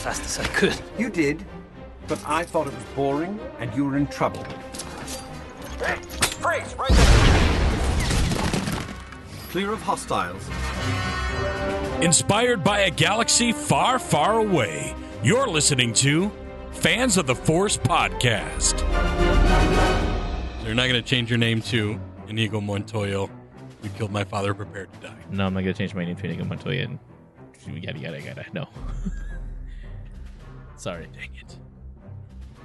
as fast as I could. You did, but I thought it was boring and you were in trouble. Hey, freeze, right there! Clear of hostiles. Inspired by a galaxy far, far away, you're listening to Fans of the Force podcast. So you're not going to change your name to Inigo Montoya. You killed my father, prepared to die. No, I'm not gonna change my name to Inigo Montoya and yada yada yada. No. Sorry. Dang it.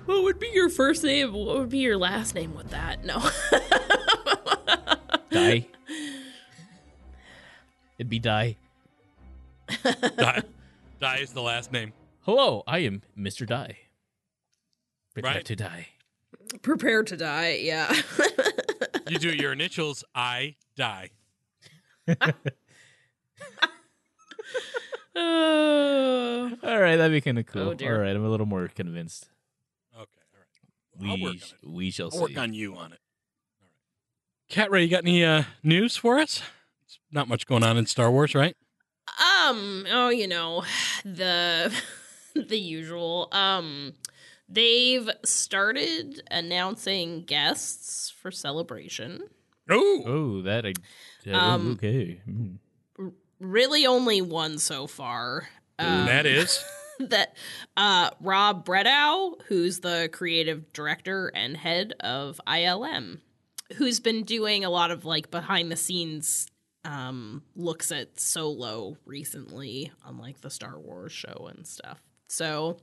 What would be your first name? What would be your last name with that? No. Die. It'd be Die. Die. Die is the last name. Hello, I am Mr. Die. Prepare Right. to die. Prepare to die. Yeah. You do your initials, I die. Uh, All right, that'd be kind of cool. Oh, dear. All right, I'm a little more convinced. Okay, all right. I'll We work sh- on we shall I'll work on you on it. All right. Cat Ray, you got any uh, news for us? It's not much going on in Star Wars, right? um. Oh, you know, the the usual. Um, they've started announcing guests for celebration. Oh, Oh, that I. uh, Um, okay. Mm. Really, only one so far. Um, that is. that uh, Rob Bredow, who's the creative director and head of ILM, who's been doing a lot of like behind the scenes um, looks at Solo recently on like the Star Wars show and stuff. So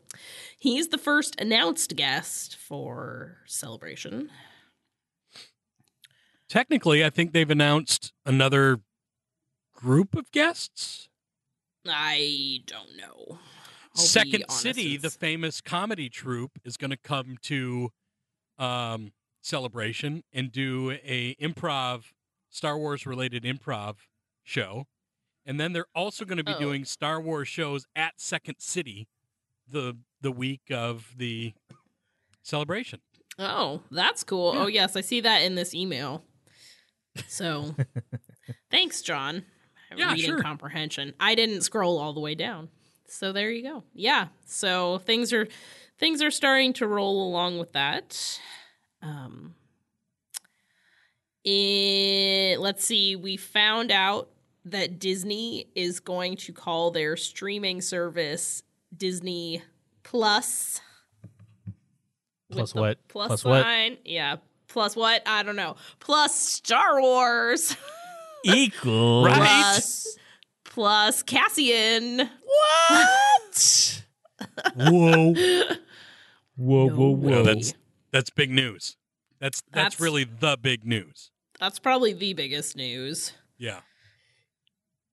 he's the first announced guest for Celebration. Technically, I think they've announced another group of guests. I don't know. I'll Second City, the famous comedy troupe, is going to come to um, celebration and do a improv Star Wars related improv show, and then they're also going to be Oh. doing Star Wars shows at Second City the the week of the celebration. Oh, that's cool. Yeah. Oh, yes, I see that in this email. So, thanks, John. Yeah, Reading sure. comprehension. I didn't scroll all the way down. So there you go. Yeah. So things are things are starting to roll along with that. Um it, let's see, we found out that Disney is going to call their streaming service Disney Plus. Plus what? Plus, Plus what? Yeah. Plus what? I don't know. Plus Star Wars. Equal. Right. Plus plus Cassian. What? whoa. Whoa, whoa, whoa. No, that's that's big news. That's that's, That's- really the big news. That's probably the biggest news. Yeah.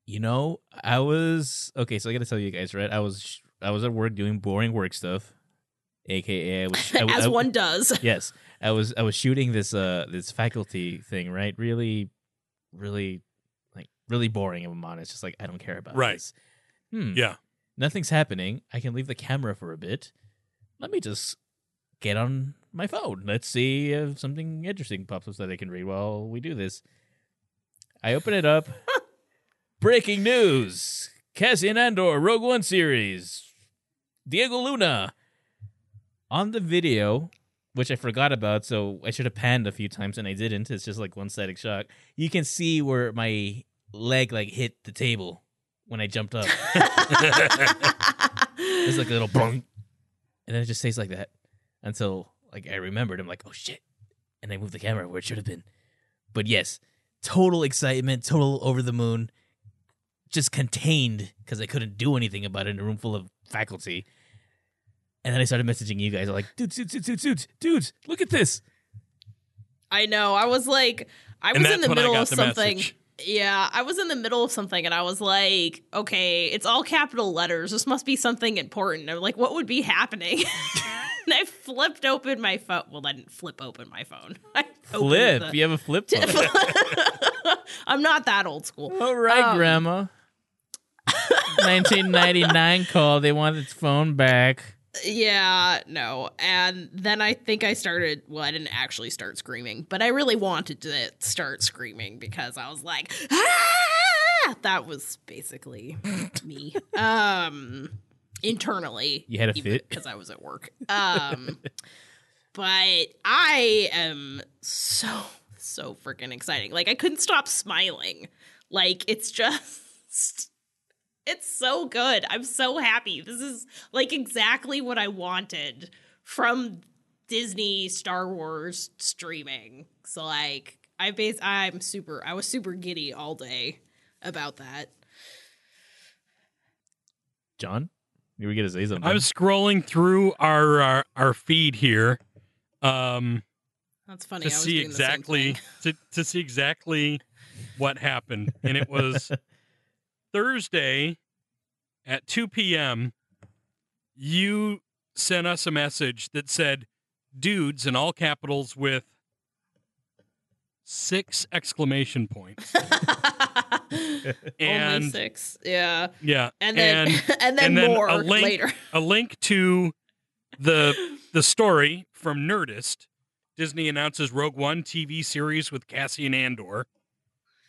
You know, I was okay. So I got to tell you guys, right? I was I was at work doing boring work stuff, aka I was I, As I- one does. Yes, I was I was shooting this uh this faculty thing, right? Really, really, like really boring. If I'm honest, just like I don't care about Right. this. Hmm. Yeah. Nothing's happening. I can leave the camera for a bit. Let me just get on my phone. Let's see if something interesting pops up that I can read while we do this. I open it up. Breaking news: Cassian Andor Rogue One series. Diego Luna on the video, which I forgot about, so I should have panned a few times and I didn't. It's just like one static shot. You can see where my leg like hit the table when I jumped up. It's like a little bong, and then it just stays like that until like I remembered. I'm like, oh shit, and I moved the camera where it should have been. But yes, total excitement, total over the moon, just contained because I couldn't do anything about it in a room full of faculty. And then I started messaging you guys. I'm like, dudes, dudes, dudes, dudes, dudes, dudes, look at this. I know. I was like, I And was in the middle of the something. message. Yeah, I was in the middle of something and I was like, okay, it's all capital letters. This must be something important. I'm like, what would be happening? and I flipped open my phone. Well, I didn't flip open my phone. I opened Flip. the- You have a flip phone. I'm not that old school. All right, Um, Grandma. 1999 call. They want its phone back. Yeah, no. And then I think I started, well, I didn't actually start screaming, but I really wanted to start screaming because I was like, ah! that was basically me. Um internally. You had a fit? because I was at work. Um, but I am so so freaking exciting. Like I couldn't stop smiling. Like it's just it's so good. I'm so happy. This is like exactly what I wanted from Disney Star Wars streaming. So like I base I'm super I was super giddy all day about that. John, you were gonna say something. I'm scrolling through our our, our feed here um, That's funny. to I was see doing the same exactly thing. to, to see exactly what happened, and it was Thursday at 2 p.m. You sent us a message that said "dudes" in all capitals with six exclamation points, Only and six. Yeah. yeah, And then and and, then and then more a link- later. a link to the the story from Nerdist. Disney announces Rogue One TV series with Cassian Andor.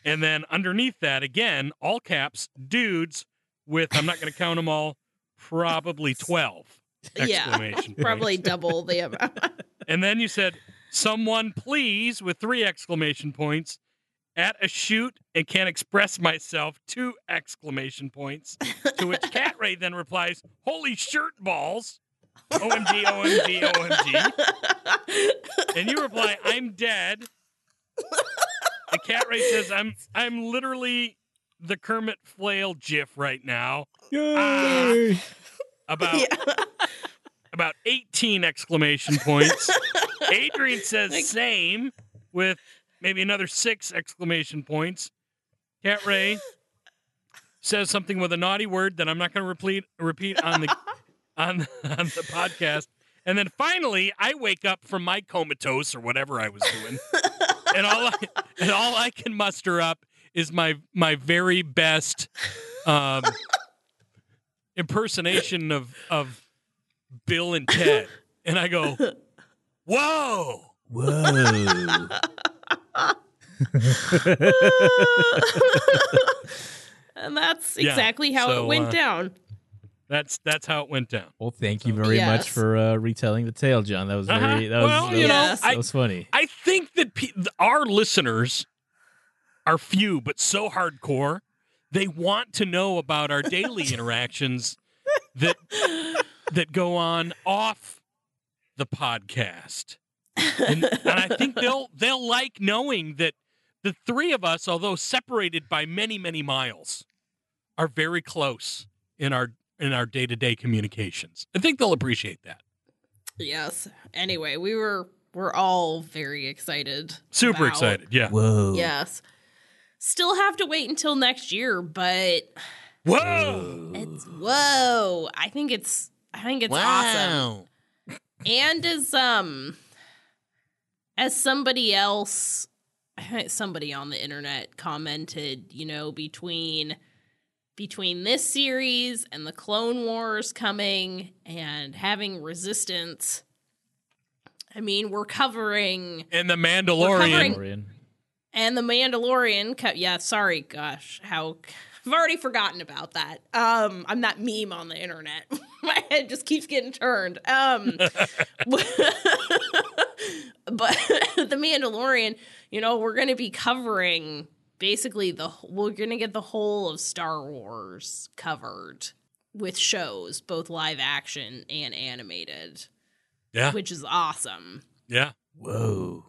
And then underneath that, again, all caps, dudes with, I'm not going to count them all, probably 12 Yeah. Probably double the amount. And then you said, someone please, with three exclamation points, at a shoot and can't express myself, two exclamation points. To which Cat Ray then replies, holy shirt balls. OMG, OMG, OMG. And you reply, I'm dead. And Cat Ray says, I'm I'm literally the Kermit Flail gif right now. Yay! Ah, about yeah. about 18 exclamation points. Adrian says Like- same with maybe another six exclamation points. Cat Ray says something with a naughty word that I'm not going to repeat repeat on the on on the podcast. And then finally, I wake up from my comatose or whatever I was doing, and all I, and all I can muster up is my my very best um, impersonation of of Bill and Ted, and I go, "Whoa!" Whoa! and that's Yeah, exactly how so, it went uh, down. That's that's how it went down. Well, thank you very Yes. much for uh, retelling the tale, John. That was Uh-huh. very that was, Well, that you was, know, that I- was funny. I think that pe- our listeners are few, but so hardcore. They want to know about our daily interactions that that go on off the podcast, and, and I think they'll they'll like knowing that the three of us, although separated by many many miles, are very close in our in our day to day communications. I think they'll appreciate that. Yes. Anyway, we were we're all very excited. Super about- excited, yeah. Whoa! Yes. Still have to wait until next year, but Whoa! it's whoa. I think it's I think it's awesome. and as um as somebody else somebody on the internet commented you know between between this series and the clone wars coming and having resistance i mean we're covering And the Mandalorian. Mandalorian. and the mandalorian co- yeah sorry gosh how i've already forgotten about that um i'm that meme on the internet my head just keeps getting turned um but the mandalorian you know we're gonna be covering basically the we're gonna get the whole of star wars covered with shows both live action and animated Yeah, which is awesome yeah. Whoa!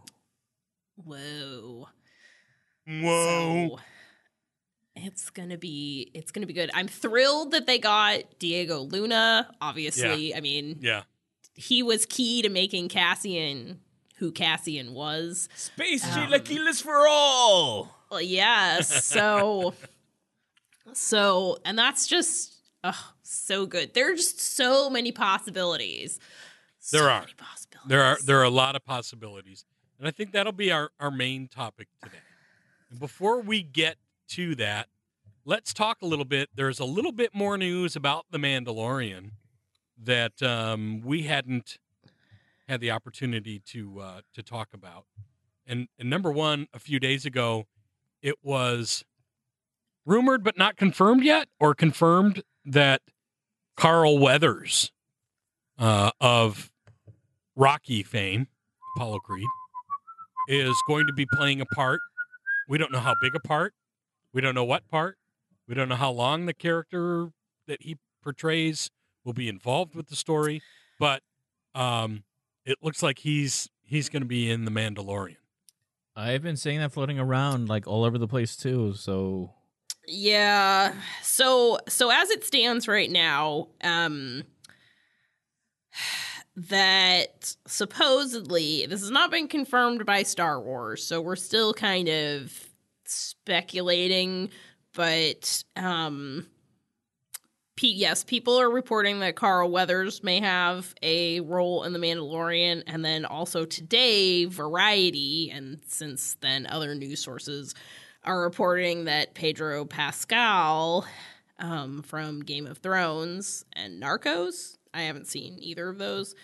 whoa Whoa. So it's gonna be it's gonna be good. I'm thrilled that they got Diego Luna. Obviously, I mean Yeah. he was key to making Cassian who Cassian was. Space Um, chilaquiles for all. Yes. So so and that's just oh so good. There are just so many possibilities. So There are. many possibilities. There are there are a lot of possibilities. And I think that'll be our, our main topic today. And before we get to that, let's talk a little bit. There's a little bit more news about the Mandalorian that um, we hadn't had the opportunity to uh, to talk about. And, and number one, a few days ago, it was rumored but not confirmed yet, or confirmed that Carl Weathers uh, of Rocky fame, Apollo Creed, is going to be playing a part. We don't know how big a part. We don't know what part. We don't know how long the character that he portrays will be involved with the story, but um, it looks like he's he's going to be in the Mandalorian. I've been seeing that floating around like all over the place too. So Yeah. So so as it stands right now, um that supposedly this has not been confirmed by Star Wars, so we're still kind of speculating, but um yes, people are reporting that Carl Weathers may have a role in The Mandalorian. And then also today, Variety, and since then, other news sources are reporting that Pedro Pascal um, from Game of Thrones and Narcos, I haven't seen either of those,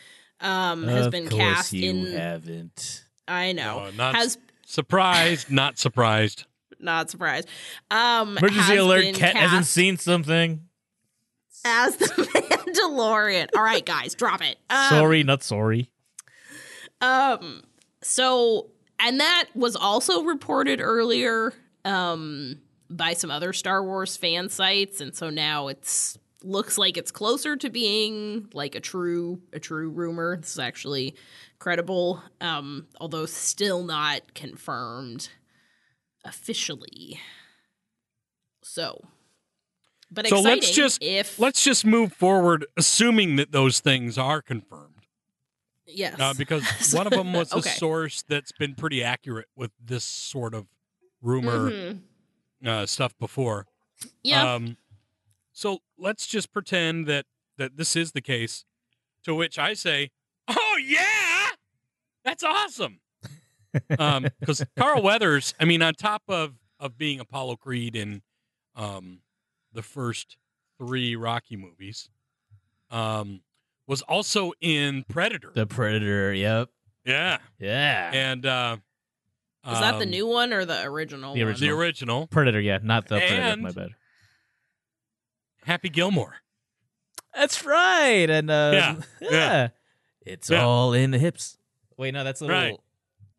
um, has Of been course cast you in. haven't. I know. Uh, not has surprised, not surprised. not surprised. Um, Emergency alert! been Cat hasn't seen something. As the Mandalorian. All right, guys, drop it. Um, sorry, not sorry. Um so and that was also reported earlier um by some other Star Wars fan sites and so now it's looks like it's closer to being like a true a true rumor. This is actually credible um although still not confirmed officially. So but So exciting let's just if let's just move forward, assuming that those things are confirmed. yes Uh, because one of them was a source that's been pretty accurate with this sort of rumor Mhm. uh, stuff before. yeah Um, so let's just pretend that that this is the case. To which I say, "Oh yeah, that's awesome." Because Carl Weathers, I mean, on top of of being Apollo Creed and um, the first three Rocky movies, um, was also in Predator. The Predator. Yep. yeah, Yeah. and uh, is that the um, new one or the original The one? the original Predator. Yeah, not the Predator. And- My bad. Happy Gilmore? That's right. And uh, Yeah, yeah, yeah. it's Yeah. all in the hips. Wait, no, that's a little. Right.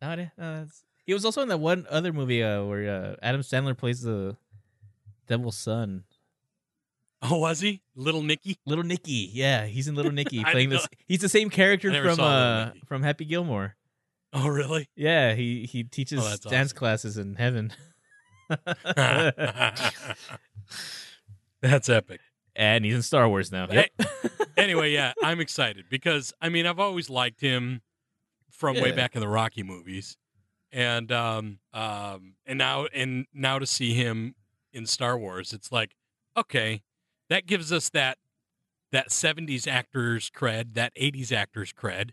No, no, no, that's. He was also in that one other movie uh, where uh, Adam Sandler plays the devil's son, Oh, was he Little Nicky? Little Nicky. Yeah, he's in Little Nicky playing this. He's the same character from uh from Happy Gilmore. Oh, really? Yeah, he he teaches Oh, dance awesome. classes in heaven, That's epic. and he's in Star Wars now. Yep. anyway, yeah, I'm excited because I mean I've always liked him from way back in the Rocky movies, and um um and now and now to see him in Star Wars, it's like okay, that gives us that that 70s actors cred, that 80s actors cred,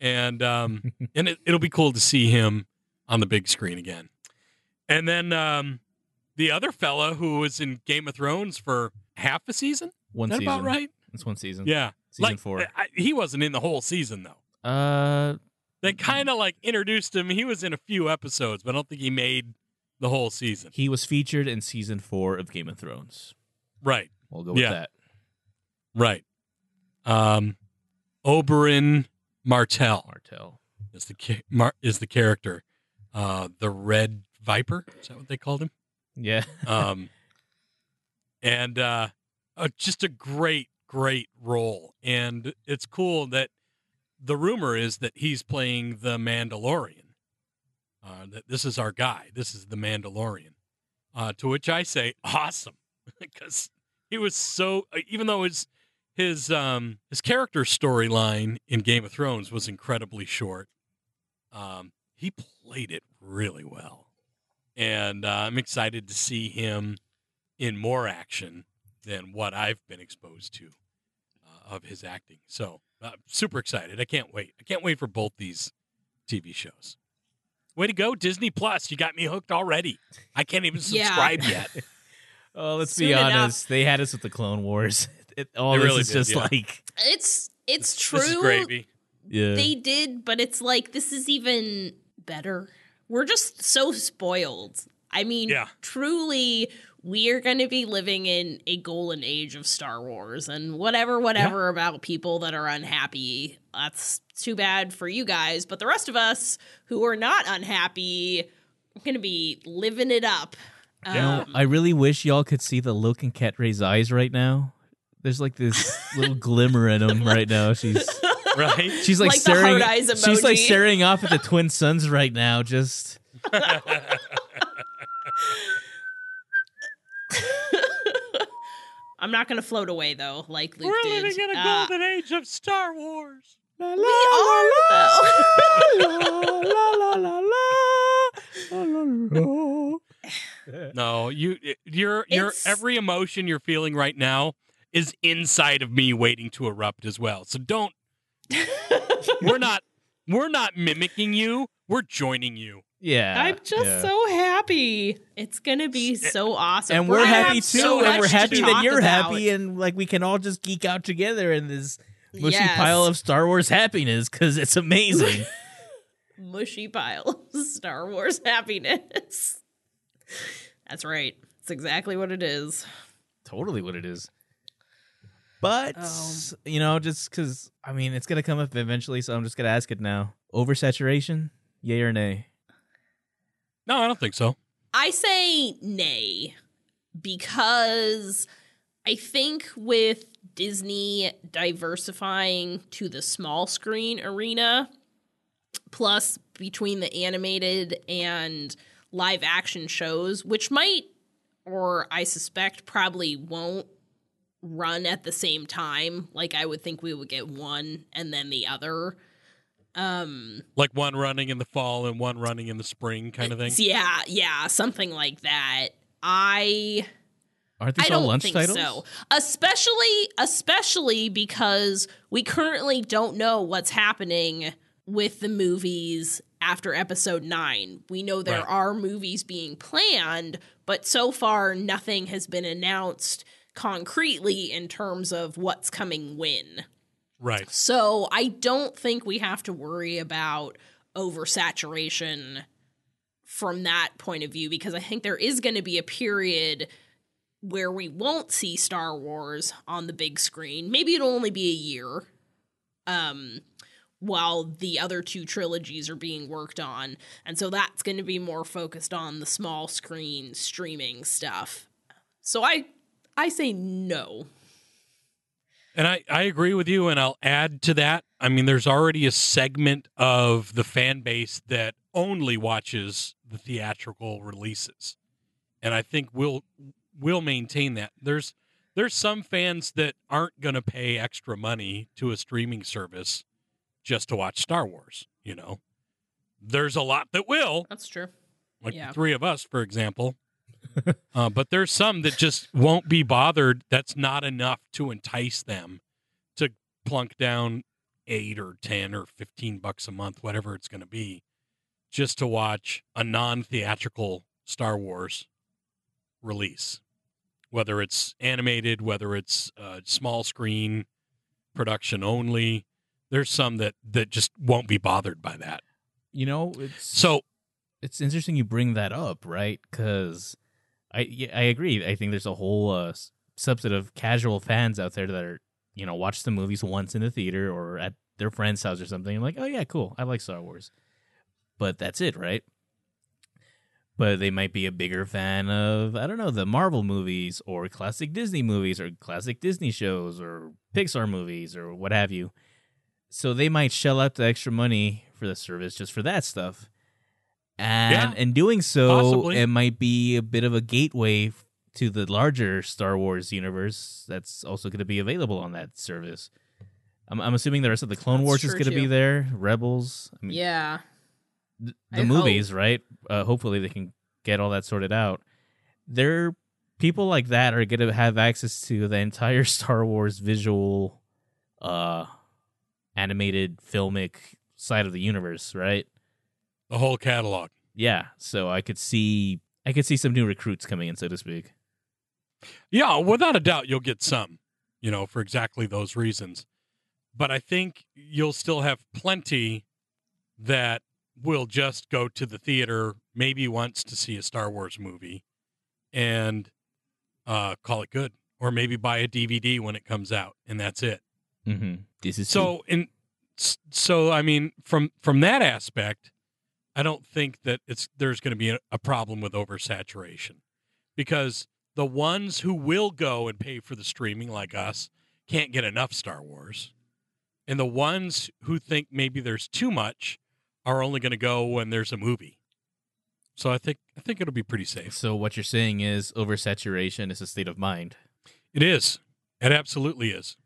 and um and it, it'll be cool to see him on the big screen again. And then um the other fella who was in Game of Thrones for half a season, one season. about right? It's one season. Yeah, season like, four. I, he wasn't in the whole season though. Uh, They kind of like introduced him. He was in a few episodes, but I don't think he made the whole season. he was featured in season four of Game of Thrones. Right, We'll go with Yeah. that. right. Um, Oberyn Martell Martell. is the ca- Mar- is the character. Uh, the Red Viper is that what they called him? Yeah. um, and uh, uh, just a great, great role. And it's cool that the rumor is that he's playing the Mandalorian. Uh, that this is our guy. This is the Mandalorian. Uh, to which I say, awesome, because he was so. uh, Even though his his um, his character storyline in Game of Thrones was incredibly short, um, he played it really well and uh, I'm excited to see him in more action than what I've been exposed to uh, of his acting. So, uh, super excited! I can't wait. I can't wait for both these TV shows. Way to go, Disney Plus! You got me hooked already. I can't even Yeah. subscribe yet. Oh, let's Soon be enough. honest. They had us with the Clone Wars. It, all They this really is did, just yeah. like, It's it's true. This is gravy. yeah. They did, but it's like this is even better. We're just so spoiled. I mean, Yeah. truly, we are going to be living in a golden age of Star Wars, and whatever, whatever about people that are unhappy, that's too bad for you guys. But the rest of us who are not unhappy, are going to be living it up. Um, I really wish y'all could see the look in Cat Ray's eyes right now. There's like this little glimmer in them right now. She's Right? she's like, Like the staring. heart eyes She's like emoji. staring off at the twin suns right now. Just I'm not going to float away though, like Luke We're did. living in a Uh, golden age of Star Wars. we are though. No, you eh, your your It's- every emotion you're feeling right now is inside of me waiting to erupt as well. So don't we're not we're not mimicking you. We're joining you. yeah. I'm just yeah. so happy. It's gonna be eh, so awesome, and we're, gonna happy too, so and we're happy that you're about. happy, and like we can all just geek out together in this mushy Yes. pile of Star Wars happiness because it's amazing. mushy pile of Star Wars happiness. That's right. It's exactly what it is. totally what it is. But Um, you know, just because I mean, it's gonna come up eventually, so I'm just gonna ask it now. Oversaturation, yay or nay? No, I don't think so. I say nay because I think with Disney diversifying to the small screen arena, plus between the animated and live action shows, which might, or I suspect probably won't run at the same time. Like I would think we would get one and then the other. Um Like one running in the fall and one running in the spring kind of thing. yeah, yeah, something like that. I Aren't I these all don't lunch think titles? so. Especially especially because we currently don't know what's happening with the movies after episode 9. We know there Right. are movies being planned, but so far nothing has been announced concretely in terms of what's coming when. Right. So I don't think we have to worry about oversaturation from that point of view because I think there is going to be a period where we won't see Star Wars on the big screen. Maybe it'll only be a year. Um while the other two trilogies are being worked on. And so that's going to be more focused on the small screen streaming stuff. So I I say no. And I, I agree with you, and I'll add to that. I mean, there's already a segment of the fan base that only watches the theatrical releases, and I think we'll we'll maintain that. There's there's some fans that aren't going to pay extra money to a streaming service just to watch Star Wars. You know, there's a lot that will, That's true. like Yeah. the three of us, for example. uh, but there's some that just won't be bothered. That's not enough to entice them to plunk down eight or ten or fifteen bucks a month, whatever it's going to be, just to watch a non-theatrical Star Wars release, whether it's animated, whether it's uh, small screen production only. There's some that that just won't be bothered by that. You know, it's So it's interesting you bring that up, right? Because I yeah, I agree. I think there's a whole uh, subset of casual fans out there that are you know watch the movies once in the theater or at their friend's house or something. And Like, oh yeah, cool. I like Star Wars, but that's it, right? But they might be a bigger fan of I don't know the Marvel movies or classic Disney movies or classic Disney shows or Pixar movies or what have you. So they might shell out the extra money for the service just for that stuff. And Yeah, in doing so, possibly. it might be a bit of a gateway to the larger Star Wars universe that's also going to be available on that service. I'm, I'm assuming the rest of the Clone That's Wars is going to be there, Rebels. I mean, Yeah. th- I the movies, right? Uh, hopefully, they can get all that sorted out. There, people like that are going to have access to the entire Star Wars visual, uh, animated, filmic side of the universe, right? the whole catalog. Yeah. So I could see, I could see some new recruits coming in, so to speak. Yeah, without a doubt, you'll get some, you know, for exactly those reasons. But I think you'll still have plenty that will just go to the theater maybe once to see a Star Wars movie and uh, call it good, or maybe buy a DVD when it comes out, and that's it. Mm-hmm. This is true. So, in so I mean, from from that aspect, I don't think that it's there's going to be a, a problem with oversaturation because the ones who will go and pay for the streaming, like us, can't get enough Star Wars, and the ones who think maybe there's too much are only going to go when there's a movie. So I think I think it'll be pretty safe. So what you're saying is oversaturation is a state of mind. It is. It absolutely is.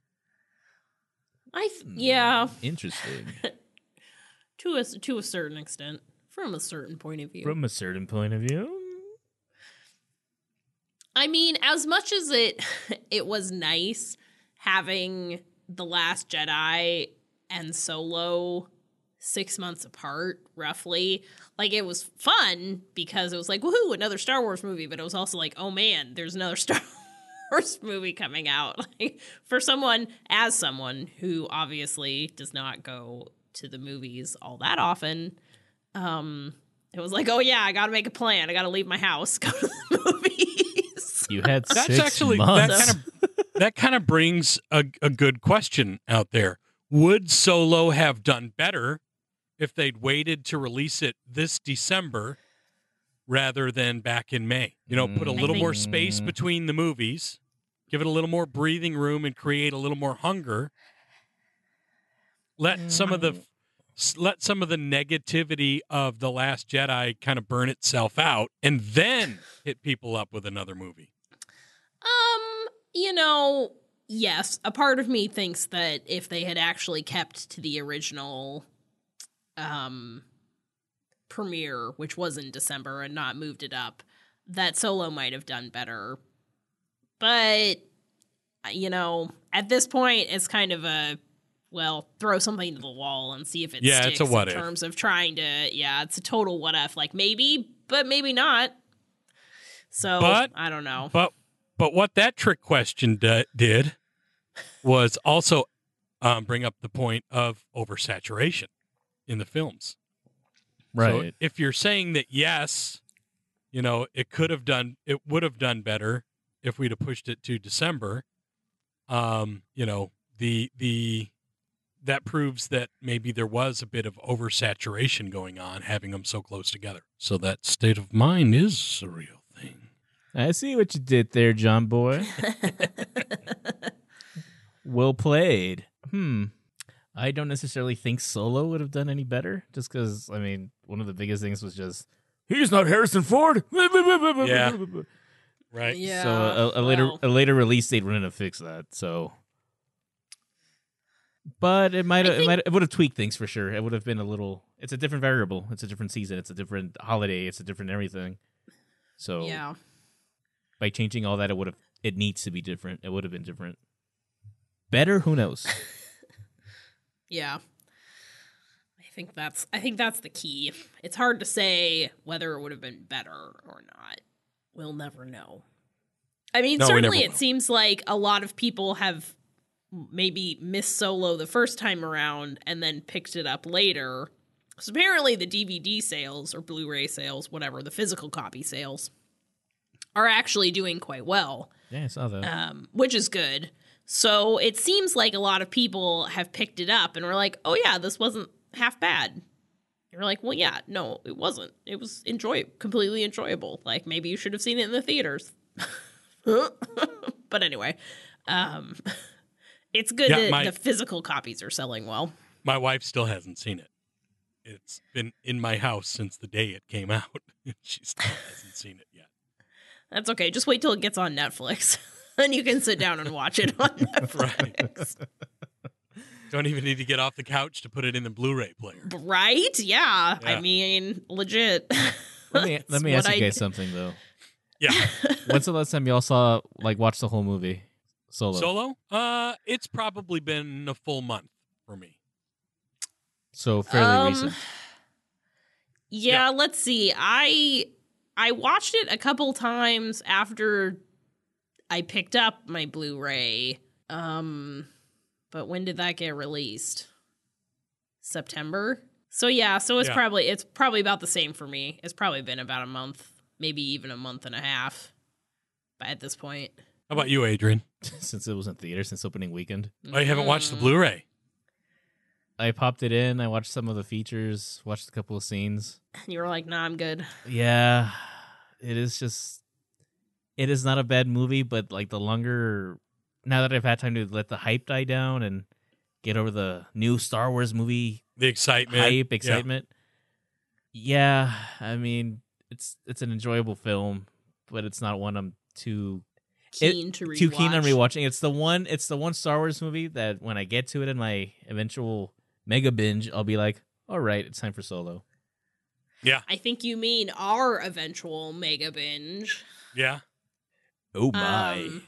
I th- hmm, yeah, Interesting. to a to a certain extent, from a certain point of view. From a certain point of view. I mean, as much as it it was nice having the Last Jedi and Solo six months apart, roughly. Like it was fun because it was like, woohoo, another Star Wars movie, but it was also like, oh man, there's another Star Wars movie coming out. Like for someone as someone who obviously does not go to the movies all that often, um, it was like, oh yeah, I gotta make a plan. I gotta leave my house, go to the movies. You had That's six actually months. that kind of that kind of brings a, a good question out there. Would Solo have done better if they'd waited to release it this December rather than back in May? You know, put a Mm. little more space between the movies, give it a little more breathing room, and create a little more hunger. Let some of the let some of the negativity of the Last Jedi kind of burn itself out, and then hit people up with another movie. Um, you know, yes, a part of me thinks that if they had actually kept to the original um premiere, which was in December and not moved it up, that Solo might have done better. But you know, at this point it's kind of a well, throw something to the wall and see if it Yeah, it's a what in if. terms of trying to yeah, it's a total what if. Like maybe, but maybe not. So But- I don't know. But but what that trick question d- did was also um, bring up the point of oversaturation in the films. So right. if you're saying that yes, you know, it could have done, it would have done better if we'd have pushed it to December. Um, you know, the the that proves that maybe there was a bit of oversaturation going on, having them so close together. So that state of mind is a real thing. I see what you did there, John Boy. well played. Hmm. I don't necessarily think Solo would have done any better, just because I mean, one of the biggest things was just he's not Harrison Ford. Yeah. Right. Yeah. so a, a later well. a later release date wouldn't have fixed that. So, but it might I have it think- might it would have tweaked things for sure. It would have been a little. It's a different variable. It's a different season. It's a different holiday. It's a different everything. So yeah. by changing all that, it would have. It needs to be different. It would have been different. Better? Who knows? Yeah. I think that's I think that's the key. It's hard to say whether it would have been better or not. We'll never know. I mean, No, certainly it will. seems like a lot of people have maybe missed Solo the first time around and then picked it up later. So apparently the DVD sales or Blu-ray sales, whatever, the physical copy sales are actually doing quite well yeah, I saw that. um, which is good. So it seems like a lot of people have picked it up and were like, "Oh yeah, this wasn't half bad." You're like, "Well, yeah, no, it wasn't. It was enjoy completely enjoyable. Like maybe you should have seen it in the theaters." but anyway, um, it's good Yeah, that my- the physical copies are selling well. My wife still hasn't seen it. It's been in my house since the day it came out. she still hasn't seen it yet. That's okay. Just wait till it gets on Netflix, and you can sit down and watch it on Netflix. Don't even need to get off the couch to put it in the Blu-ray player. Right? Yeah. Yeah. I mean, legit. let me let me what ask you I- guys something though. Yeah. When's the last time y'all saw like watched the whole movie solo? Solo? Uh, it's probably been a full month for me. So fairly Um, recent. Yeah, let's see. I I watched it a couple times after I picked up my Blu-ray. Um but when did that get released? September? So yeah, so it's Yeah. probably it's probably about the same for me. It's probably been about a month, maybe even a month and a half. But at this point, How about you, Adrian? since it was in theater since opening weekend. Oh, you haven't watched the Mm. Blu-ray? I popped it in. I watched some of the features, watched a couple of scenes. And you were like, "Nah, I'm good." Yeah, it is just. It is not a bad movie, but like the longer, now that I've had time to let the hype die down and get over the new Star Wars movie The excitement, hype, Yeah. excitement. Yeah. I mean, it's it's an enjoyable film, but it's not one I'm too It- Keen to rewatch. too keen on rewatching. It's the one. It's the one Star Wars movie that when I get to it in my eventual mega binge, I'll be like, all right, it's time for Solo. Yeah. I think you mean our eventual mega binge. Yeah. Oh Um,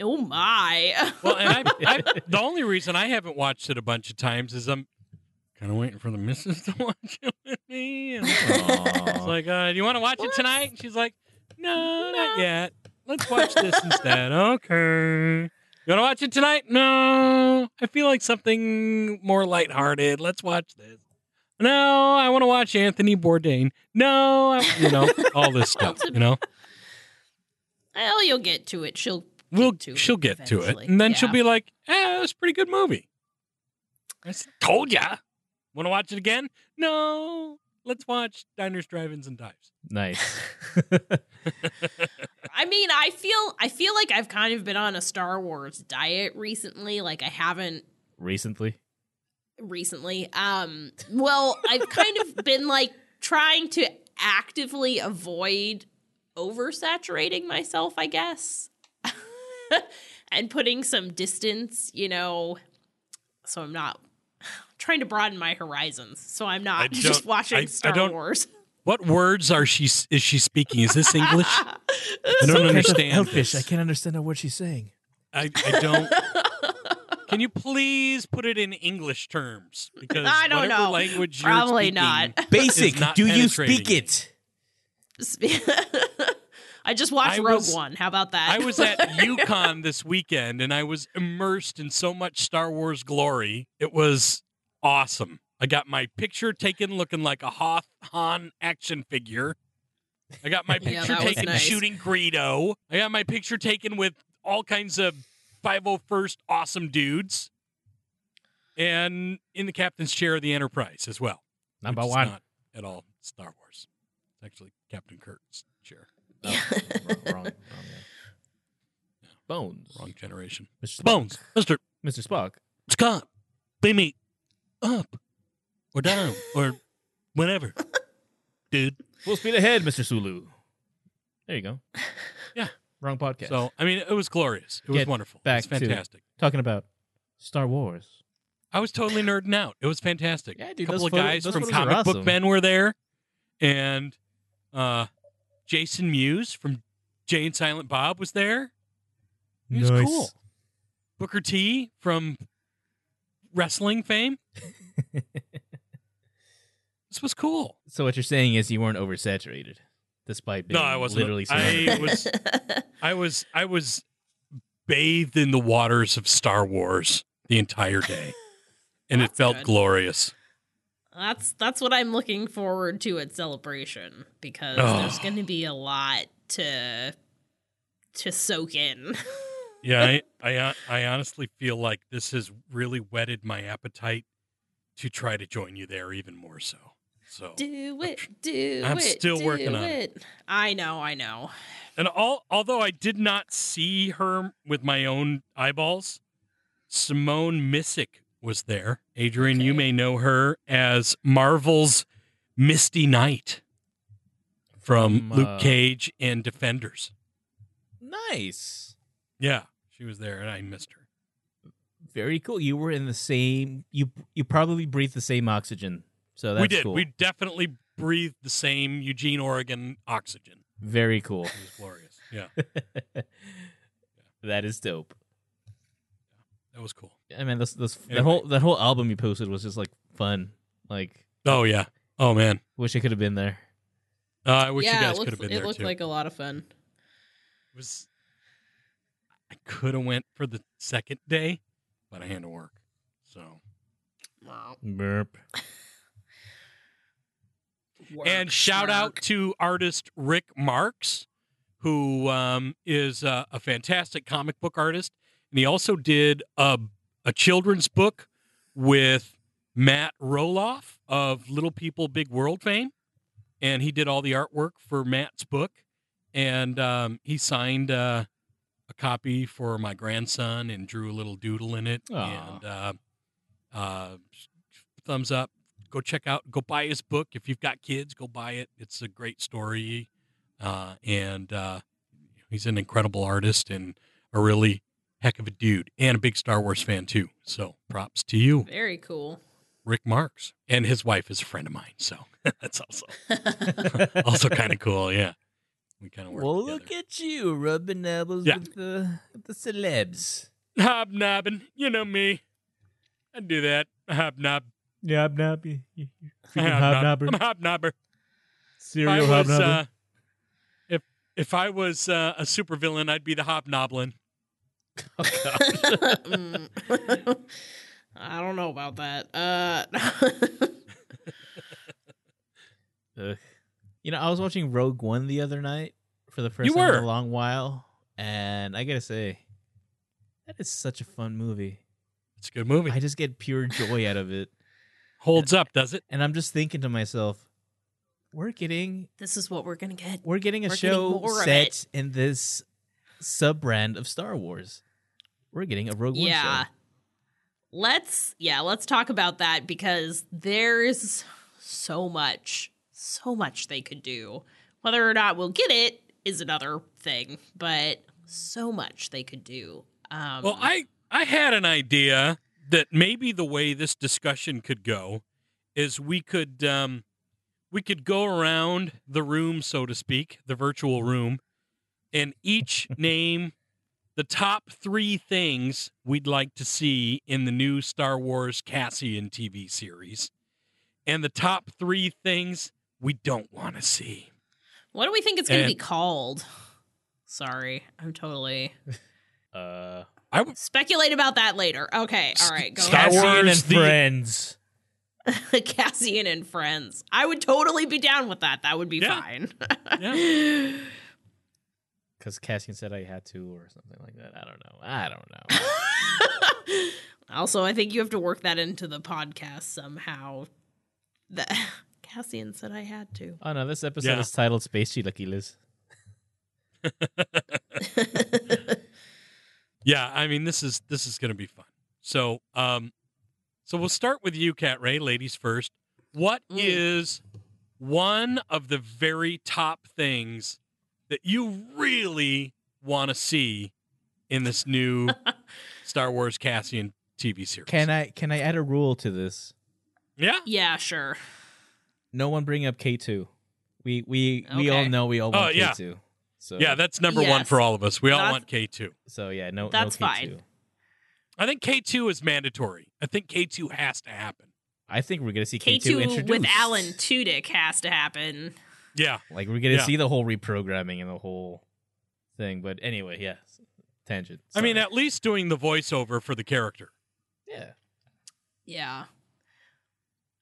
oh my! Well, and I, I, the only reason I haven't watched it a bunch of times is I'm kind of waiting for the missus to watch it with me. And it's like, uh, do you want to watch it tonight? And she's like, no, not yet. Let's watch this instead. Okay. You want to watch it tonight? No. I feel like something more lighthearted. Let's watch this. No, I want to watch Anthony Bourdain. No, I, you know, all this stuff, you know. Well, you'll get to it. She'll We'll get to she'll it get to it, and then she'll be like, "Eh, that's a pretty good movie." I told ya. Want to watch it again? No. Let's watch Diners, Drive-ins, and Dives. nice. I mean, I feel I feel like I've kind of been on a Star Wars diet recently. Like I haven't Recently, recently. Um, well, I've kind of been like trying to actively avoid oversaturating myself, I guess, and putting some distance. You know, so I'm not trying to broaden my horizons. So I'm not just watching I- I Star don't- Wars. What words are she is she speaking? Is this English? I don't understand. Elfish. I can't understand a word she's saying. I, I don't. Can you please put it in English terms? Because I don't know. language you're Probably not. Basic. not Do you speak it? I just watched I Rogue was- One. How about that? I was at Yukon this weekend and I was immersed in so much Star Wars glory. It was awesome. I got my picture taken looking like a Hoth Han action figure. I got my picture that was taken nice. shooting Greedo. I got my picture taken with all kinds of 501st awesome dudes. And in the captain's chair of the Enterprise as well. Number one. Not at all Star Wars. It's actually Captain Kirk's chair. Oh, wrong, wrong, wrong guy. Bones. Wrong generation. Mr. Spock. Bones. Mr. Mr. Spock. Scott, beam me up or down or whenever, dude. Full speed ahead, Mr. Sulu. There you go. Yeah. Wrong podcast. So I mean, it was glorious. It was wonderful. back it was fantastic. talking about Star Wars. I was totally nerding out. It was fantastic. Yeah, dude. a couple of photo- guys from photos are Comic Book awesome. Men were there, and uh, Jason Mewes from Jay and Silent Bob was there. It was cool. Booker T from wrestling fame. this was cool. So what you're saying is you weren't oversaturated, despite being No, I wasn't. literally I was I was I was bathed in the waters of Star Wars the entire day. And it felt good. glorious. That's that's what I'm looking forward to at celebration because Oh. there's going to be a lot to to soak in. Yeah, I, I uh, I honestly feel like this has really whetted my appetite to try to join you there even more so. So do it, do it. I'm still working on it. I know, I know. and all although I did not see her with my own eyeballs, Simone Missick was there. Adrian, you may know her as Marvel's Misty Knight from From, Luke uh, Cage and Defenders. nice. Yeah, she was there and I missed her. Very cool. You were in the same. You you probably breathed the same oxygen. So that's we did. cool. We definitely breathed the same Eugene, Oregon oxygen. Very cool. It was glorious. Yeah, that is dope. That was cool. I mean, this this that whole that whole album you posted was just like fun. Like, Oh yeah. Oh man. wish I could have been there. Uh, I wish yeah, you guys it could looked, have been it there It looked too. like a lot of fun. It was. I could have went for the second day, but I had to work. So Burp. and shout out to artist Rick Marks, who um, is uh, a fantastic comic book artist, and he also did a a children's book with Matt Roloff of Little People Big World fame, and he did all the artwork for Matt's book, and um, he signed uh, a copy for my grandson and drew a little doodle in it, Aw. and uh, uh, thumbs up. Go check out go buy his book. If you've got kids go buy it. It's a great story. Uh, and uh, he's an incredible artist and a really heck of a dude and a big star wars fan too so props to you Very cool. rick marks and his wife is a friend of mine so that's also also kind of cool yeah we kind of work well, together. look at you rubbing elbows Yeah. with the with the celebs. hobnobbing you know me i do that hobnob Yeah, hobnob. You, you, Hobnob. i'm a hobnobber If I was, uh, if if I was uh, a supervillain, I'd be the hobnoblin. Mm. I don't know about that. Uh, You know, I was watching Rogue One the other night for the first You time in a long while, and I gotta say, that is such a fun movie. It's a good movie. I just get pure joy out of it, Holds up, does it? and I'm just thinking to myself, we're getting this is what we're gonna get. we're getting a We're show more of set in this sub brand of Star Wars. We're getting a Rogue One Yeah. show. Let's yeah, let's talk about that because there's so much, so much they could do. Whether or not we'll get it is another thing, but so much they could do. Um Well, I I had an idea that maybe the way this discussion could go is we could um, we could go around the room, so to speak, the virtual room, and each name the top three things we'd like to see in the new Star Wars Cassian TV series, and the top three things we don't want to see. what do we think it's gonna be called? Sorry, I'm totally Uh, I would speculate about that later. Okay, all right, go Star ahead. Wars, and the- friends. Cassian and friends. I would totally be down with that. That would be Yeah. fine. Yeah. Because Cassian said I had to, or something like that. I don't know. I don't know. also, I think you have to work that into the podcast somehow. That Cassian said I had to. Oh no, this episode Yeah. is titled Space Chilaquiles. Yeah, I mean this is this is going to be fun. So, um, so we'll start with you, Cat Ray. Ladies first. What is Mm. one of the very top things that you really want to see in this new Star Wars Cassian TV series? Can I can I add a rule to this? yeah, Yeah, sure. No one bring up K two. We we we all know we all want oh, yeah. K two. So yeah, that's number one for all of us. We all That's- want K two. so yeah, no That's no K2. fine. I think K two is mandatory. I think K two has to happen. I think we're gonna see K K two two introduced with Alan Tudyk has to happen. Yeah, Like we're gonna Yeah. see the whole reprogramming and the whole thing. But anyway, yeah, tangent. I mean, at least doing the voiceover for the character. yeah. Yeah.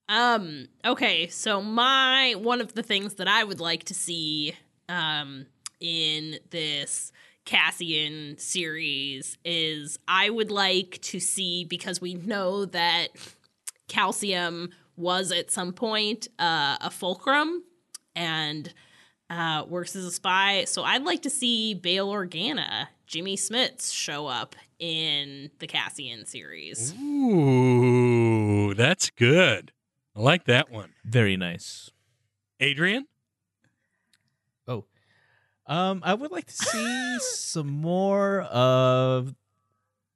Um, okay, so my one of the things that I would like to see um in this Cassian series is I would like to see because we know that Cassian was at some point uh, a fulcrum and uh, works as a spy. So I'd like to see Bail Organa, Jimmy Smits show up in the Cassian series. Ooh, that's good. I like that one. Very nice. Adrian? Oh, um, I would like to see some more of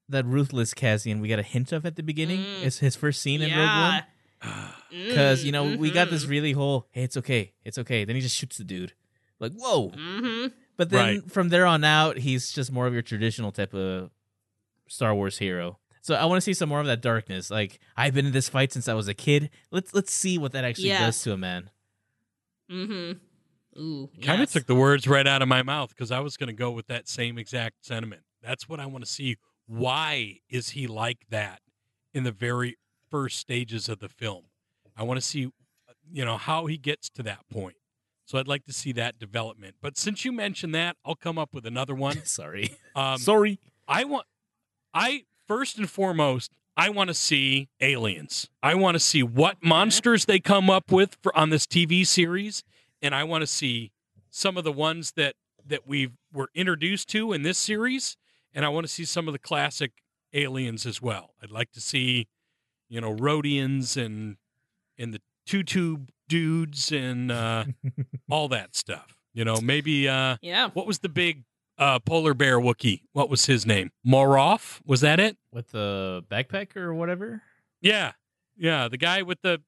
that ruthless Cassian. We got a hint of at the beginning. Mm. It's his first scene in Rogue. One. Because you know we got this Mhm. really whole, hey, it's okay, it's okay. Then he just shoots the dude, like whoa. Mhm. But then Right. from there on out, he's just more of your traditional type of Star Wars hero. So I want to see some more of that darkness. Like I've been in this fight since I was a kid. Let's let's see what that actually Yes. does to a man. Mm-hmm. Ooh. Kind of yes. took the words right out of my mouth because I was going to go with that same exact sentiment. That's what I want to see. Why is he like that in the very first stages of the film? I want to see you know, how he gets to that point. So I'd like to see that development. But since you mentioned that, I'll come up with another one. Sorry. Um, Sorry. I want, I first and foremost, I want to see aliens. I want to see what monsters they come up with for on this TV series, and I want to see some of the ones that that we were introduced to in this series, and I want to see some of the classic aliens as well. I'd like to see, you know, Rodians and and the two tube dudes and uh, all that stuff. You know, maybe uh, Yeah. what was the big uh, polar bear Wookie? What was his name? Moroff? Was that it? With the backpack or whatever? Yeah, yeah. The guy with the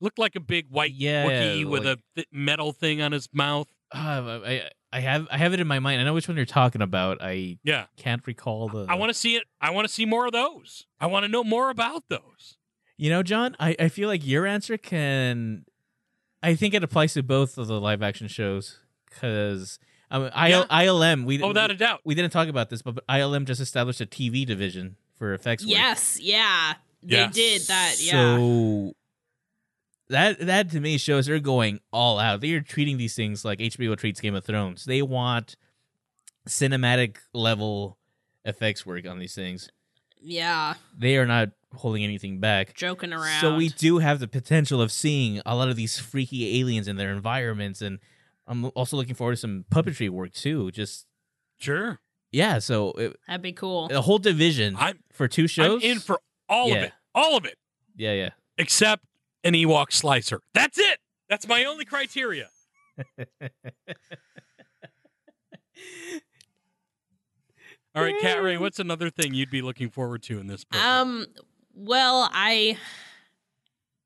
looked like a big white Yeah, Wookie with like- a th- metal thing on his mouth. Uh, I I have I have it in my mind. I know which one you're talking about. I Yeah, can't recall the. I want to see it. I want to see more of those. I want to know more about those. You know, John, I, I feel like your answer can. I think it applies to both of the live action shows because um, I, Yeah. ILM we Oh, without a doubt. we didn't talk about this, but, but ILM just established a TV division for effects. work. Yes. Yeah. They Yes. did that. Yeah. So that that to me shows they're going all out. They are treating these things like HBO treats Game of Thrones. They want cinematic level effects work on these things. Yeah. They are not holding anything back. Joking around. So we do have the potential of seeing a lot of these freaky aliens in their environments, and I'm also looking forward to some puppetry work too. Just Sure, yeah, so it, That'd be cool. a whole division I'm for two shows. I'm in for all of it, all of it, yeah, yeah. except an Ewok slicer. That's it. That's my only criteria. All right, Cat Ray, what's another thing you'd be looking forward to in this program? Um, well, I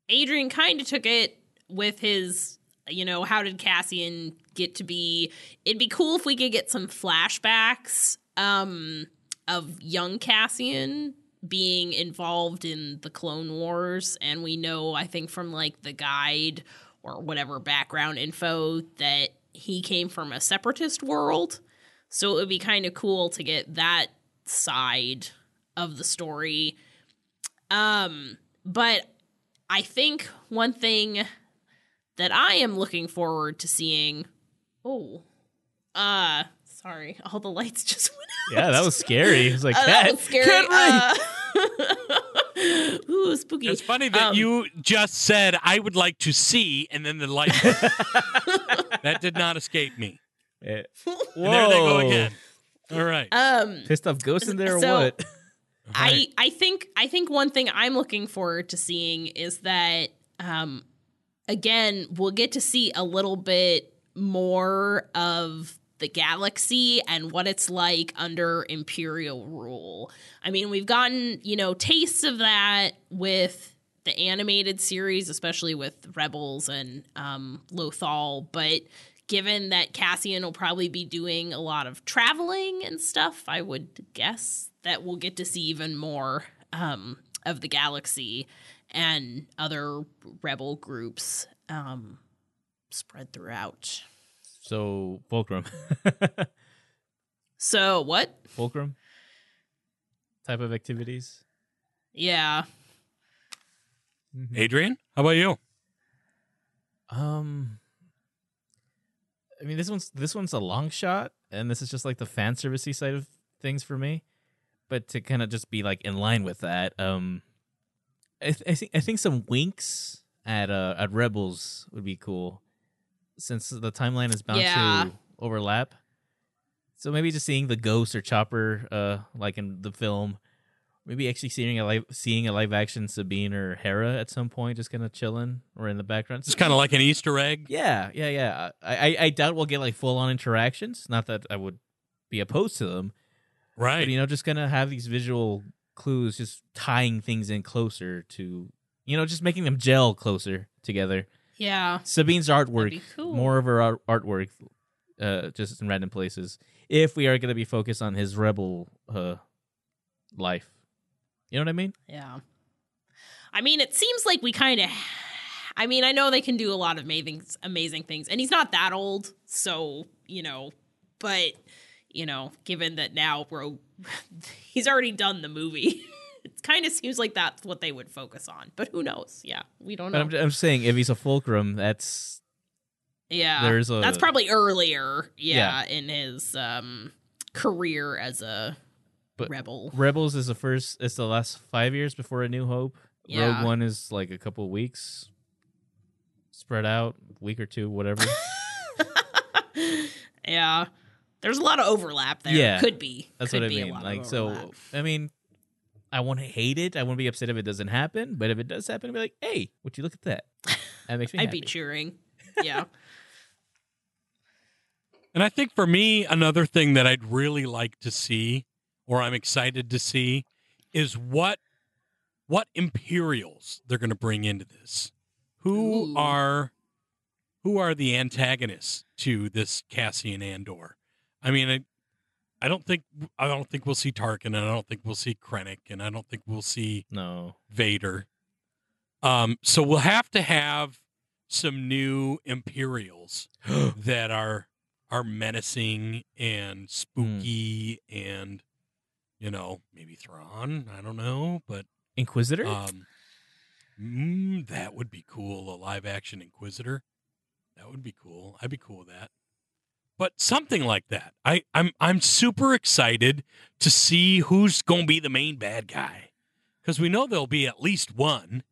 Adrian kind of took it with his, you know, how did Cassian get to be? It'd be cool if we could get some flashbacks um of young Cassian being involved in the Clone Wars and we know I think from like the guide or whatever background info that he came from a separatist world. So it would be kind of cool to get that side of the story. Um, but I think one thing that I am looking forward to seeing. Oh, uh, sorry, all the lights just went out. Yeah, that was scary. It was like Uh, that cat, was scary. Cat Uh, Ooh, spooky. It's funny that Um, you just said I would like to see, and then the light. that did not escape me. Eh, And there they go whoa. again. All right. Um, Pissed off ghosts in there or So- what? I I think I think one thing I'm looking forward to seeing is that um again we'll get to see a little bit more of the galaxy and what it's like under imperial rule. I mean, we've gotten, you know, tastes of that with the animated series, especially with Rebels and um, Lothal, but given that Cassian will probably be doing a lot of traveling and stuff, I would guess that we'll get to see even more um, of the galaxy and other rebel groups um, spread throughout. So fulcrum, So, what? fulcrum type of activities. Yeah. Adrian, how about you? Um, I mean this one's this one's a long shot, and this is just like the fan servicey side of things for me. But to kind of just be like in line with that, um, I, th- I think I think some winks at uh at Rebels would be cool, since the timeline is bound Yeah. to overlap. So maybe just seeing the ghost or chopper, uh, like in the film, maybe actually seeing a live seeing a live action Sabine or Hera at some point, just kind of chilling or in the background. It's kind of like an Easter egg. Yeah, yeah, yeah. I, I, I doubt we'll get like full on interactions. Not that I would be opposed to them, Right. but you know, just gonna have these visual clues, just tying things in closer to, you know, just making them gel closer together. Yeah. Sabine's artwork, be cool. more of her art- artwork, uh, just in random places. If we are gonna be focused on his rebel uh life, you know what I mean? Yeah. I mean, it seems like we kind of. I mean, I know they can do a lot of amazing, amazing things, and he's not that old, so you know. But you know, given that now, bro, he's already done the movie, it kind of seems like that's what they would focus on, but who knows? Yeah, we don't But know. I'm, I'm saying if he's a fulcrum, that's yeah, there's a- that's probably earlier. Yeah, in his um career as a But- rebel. Rebels is the first. It's the last five years before A New Hope. Yeah. Rogue One is like a couple weeks spread out, week or two, whatever. yeah, there's a lot of overlap there. Yeah, could be. That's Could what I be a mean. Like, so. I mean, I won't hate it. I won't be upset if it doesn't happen. But if it does happen, I'll be like, hey, would you look at that? That makes me. I'd happy. be cheering. Yeah. And I think for me, another thing that I'd really like to see, or I'm excited to see, is what what Imperials they're going to bring into this. Who Ooh. are who are the antagonists to this Cassian Andor? I mean, I, I don't think I don't think we'll see Tarkin, and I don't think we'll see Krennic, and I don't think we'll see no. Vader. Um, so we'll have to have some new Imperials that are are menacing and spooky and you know maybe Thrawn. I don't know, but Inquisitor. um, mm, that would be cool. A live action Inquisitor. That would be cool. I'd be cool with that. But something like that. I, I'm I'm super excited to see who's going to be the main bad guy because we know there'll be at least one.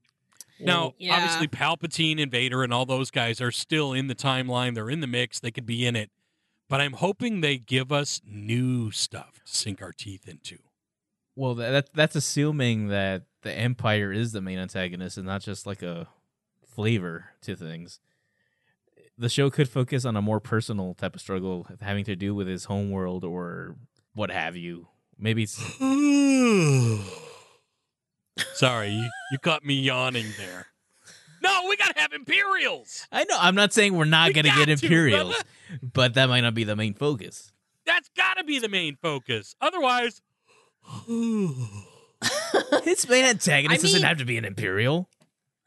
Now, Yeah. obviously, Palpatine and Vader and all those guys are still in the timeline. They're in the mix. They could be in it. But I'm hoping they give us new stuff to sink our teeth into. well, that that's assuming that the Empire is the main antagonist and not just like a flavor to things. The show could focus on a more personal type of struggle having to do with his homeworld or what have you. Maybe it's Sorry, you, you caught me yawning there. No, we gotta have Imperials. I know. I'm not saying we're not We going to get to, Imperials, brother. but that might not be the main focus. That's gotta be the main focus. Otherwise, His main antagonist I doesn't have to be an Imperial.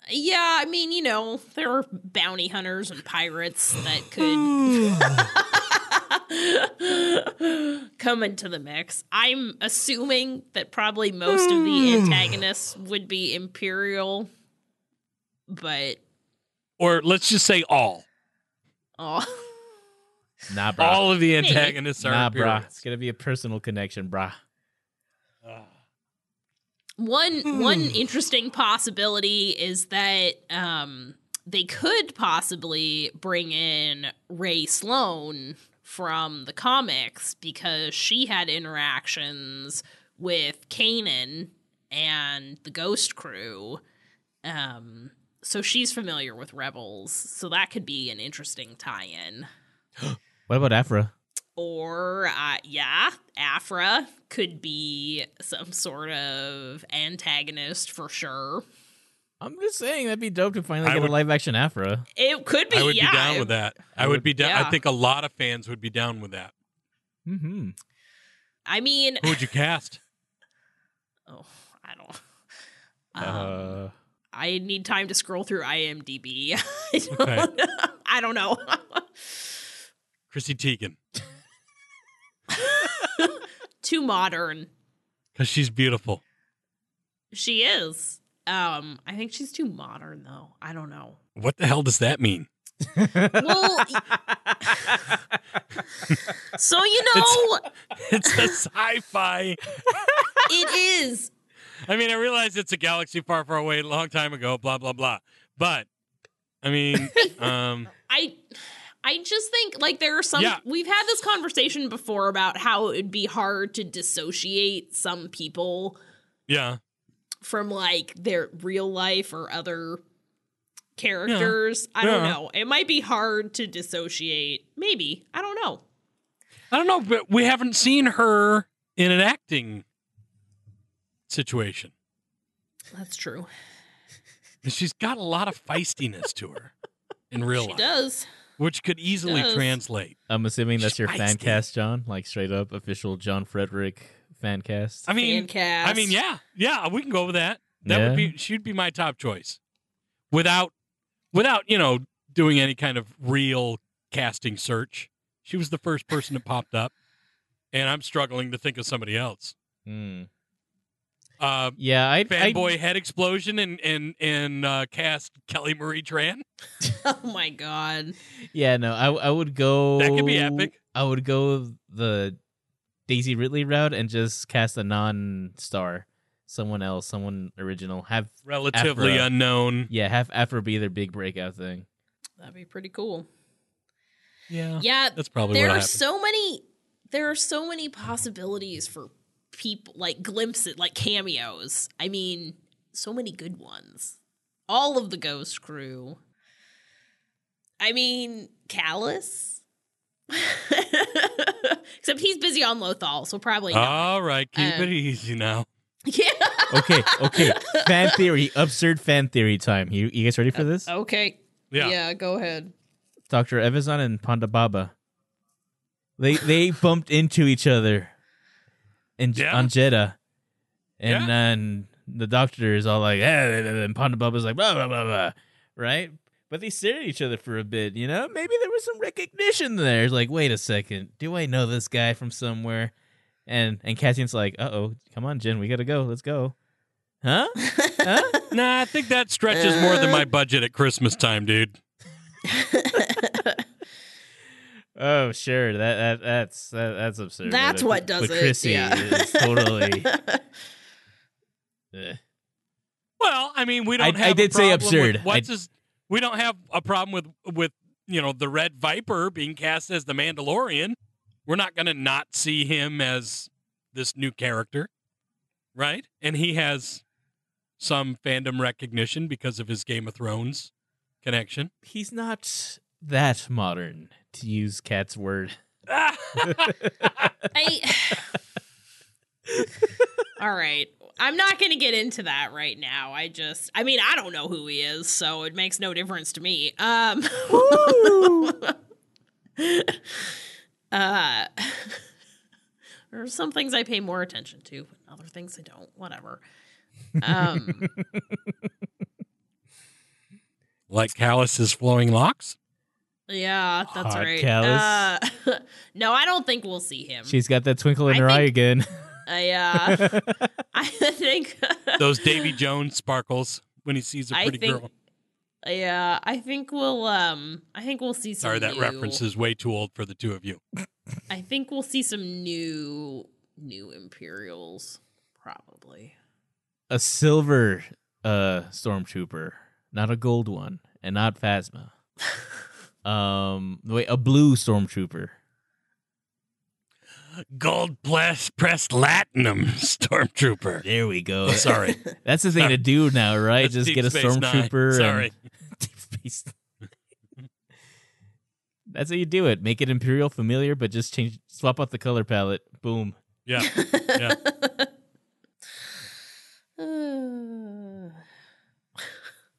Yeah, I mean, you know, there are bounty hunters and pirates that could come into the mix. I'm assuming that probably most of the antagonists would be Imperial, but or let's just say all. All. Nah, brah. All of the antagonists are nah, brah. It's going to be a personal connection, brah. one one interesting possibility is that um, they could possibly bring in Rae Sloane from the comics because she had interactions with Kanan and the Ghost Crew. Um, so she's familiar with Rebels, so that could be an interesting tie-in. What about Aphra? Or, uh, yeah, Aphra could be some sort of antagonist for sure. I'm just saying that'd be dope to finally I get would- a live action Aphra. It could be, I would yeah. be down with that. I, would, be down. I yeah. think a lot of fans would be down with that. Mm-hmm. I mean, Who would you cast? oh, I don't. Um, Uh, I need time to scroll through IMDb. I don't, Okay. I don't know. Chrissy Teigen, Too modern. because she's beautiful. She is. Um, I think she's too modern though. I don't know. What the hell does that mean? Well, so you know, It's a sci-fi. it is. I mean, I realize it's a galaxy far, far away, a long time ago. Blah blah blah. But I mean, um, I I just think like there are some Yeah. we've had this conversation before about how it would be hard to dissociate some people yeah, from like their real life or other characters. I don't Yeah. know. It might be hard to dissociate. Maybe. I don't know. I don't know, but we haven't seen her in an acting situation. That's true. And she's got a lot of feistiness to her in real She life, does. which could easily does. translate. I'm assuming that's She's your fan cast, John. Like straight up official John Frederick fan cast. I mean, Fan cast. I mean, yeah, yeah, we can go with that. That would be she'd be my top choice, without, without you know doing any kind of real casting search. She was the first person that popped up, and I'm struggling to think of somebody else. Hmm. Uh, Yeah, I fanboy head explosion and and and uh, cast Kelly Marie Tran. oh my god. Yeah, no, I I would go. That could be epic. I would go the Daisy Ridley route and just cast a non-star, someone else, someone original. Have Relatively Aphra. unknown. yeah, have Aphra be their big breakout thing. That'd be pretty cool. Yeah, Yeah, that's probably there what are happened. so many there are so many possibilities for people like glimpses like cameos i mean so many good ones all of the ghost crew i mean Kallus except he's busy on lothal so probably not. All right, keep Um, it easy now. yeah Okay, okay. fan theory, absurd fan theory time. You you guys ready for this? okay Yeah. go ahead Doctor Evazan and Ponda Baba. They they bumped into each other in Yeah. on Jedha, and Yeah. then the doctor is all like, "Eh," and Ponda Baba's like, blah blah blah blah, right? But they stare at each other for a bit, you know. Maybe there was some recognition there. It's like, wait a second, do I know this guy from somewhere? And and Cassian's like, uh oh, come on, Jyn, we gotta go. Let's go. Huh? huh? Nah, I think that stretches more than my budget at Christmas time, dude. Oh, sure. That that that's that, that's absurd. That's But- what does but it, Chrissy yeah. is totally. Eh. Well, I mean, we don't. I- have I did say absurd. What's I- his? We don't have a problem with with you know the Red Viper being cast as the Mandalorian. We're not going to not see him as this new character, right? And he has some fandom recognition because of his Game of Thrones connection. He's not that modern, to use Cat's word. I. All right. I'm not going to get into that right now. I just, I mean, I don't know who he is, so it makes no difference to me. Um, uh, there are some things I pay more attention to, but other things I don't. Whatever. Um, like Kallus's flowing locks. Yeah, that's Hot right. Kallus. Uh, no, I don't think we'll see him. She's got that twinkle in I her eye think- again. I, uh, I think. Those Davy Jones sparkles when he sees a pretty think- girl. Yeah, I think we'll um I think we'll see some Sorry, that new, reference is way too old for the two of you. I think we'll see some new new Imperials probably. a silver uh stormtrooper, not a gold one, and not Phasma. Um, wait, a blue stormtrooper. Gold press pressed latinum stormtrooper. There we go. Sorry. That's the thing to do now, right? That's Just get a Space Nine. stormtrooper. and- Sorry. Deep Space. That's how you do it. Make it imperial familiar, but just change, swap out the color palette. Boom. Yeah. Yeah.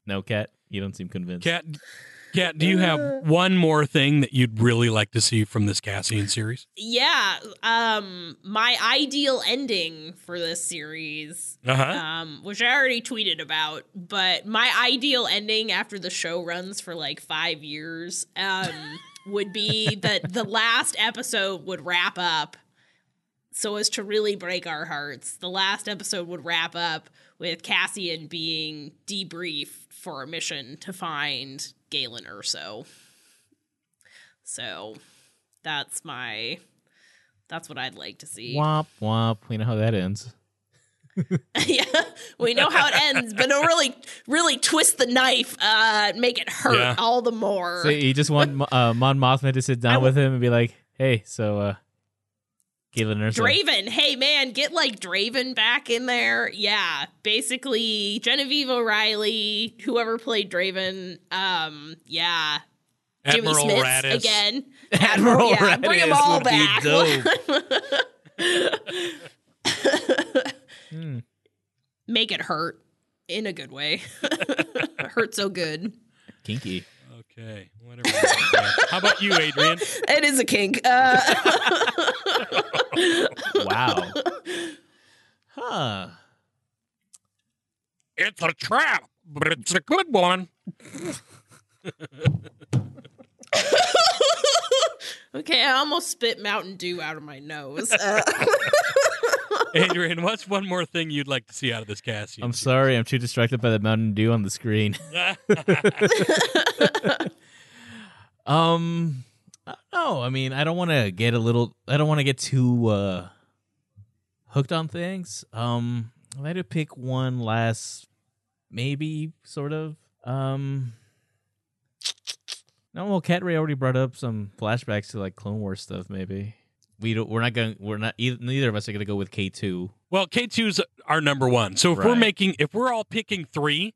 No, cat. You don't seem convinced. Cat, Cat, do you have one more thing that you'd really like to see from this Cassian series? yeah, um my ideal ending for this series Uh huh. um, which I already tweeted about. But my ideal ending after the show runs for like five years um, would be that the last episode would wrap up so as to really break our hearts. The last episode would wrap up with Cassian being debriefed for a mission to find Galen Erso. So So that's my that's what I'd like to see. Womp womp. We know how that ends. yeah, we know how it ends, but don't really, really twist the knife, uh, make it hurt Yeah. all the more. So you just want uh, Mon Mothma to sit down I with him and be like, "Hey, so uh, Galen Erso, Draven, hey man, get like Draven back in there. Yeah, basically Genevieve O'Reilly, whoever played Draven, um, yeah, Jimmy Admiral Smith Raddus. again. Admiral yeah, bring them all would be back. Hmm. Make it hurt in a good way. hurt so good. kinky." Okay. Whatever. How about you, Adrian? It is a kink. Uh, Wow. huh. It's a trap, but it's a good one. okay, I almost spit Mountain Dew out of my nose. Uh, Adrian, what's one more thing you'd like to see out of this Cassian? I'm sorry, I'm too distracted by the Mountain Dew on the screen. Um, no, I mean, I don't want to get a little. I don't want to get too uh hooked on things. Um, I had to pick one last, maybe sort of. Um, no, well, Cat Ray already brought up some flashbacks to like Clone Wars stuff. Maybe we don't. We're not going. We're not. Either, neither of us are going to go with K two. well, K2's our number one. So if we're making, if we're all picking three,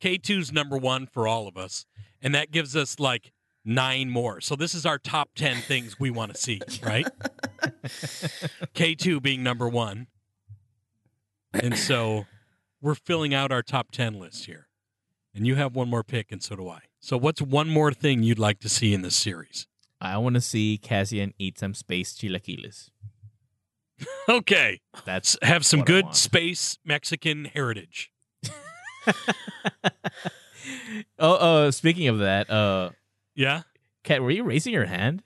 K2's number one for all of us. And that gives us like nine more. So this is our top 10 things we want to see, right? K2 being number one. And so we're filling out our top 10 list here. And you have one more pick, and so do I. So what's one more thing you'd like to see in this series? I want to see Cassian eat some space chilaquiles. Okay. That's Have some good space Mexican heritage. oh, uh, speaking of that, uh, Yeah? Kat, were you raising your hand?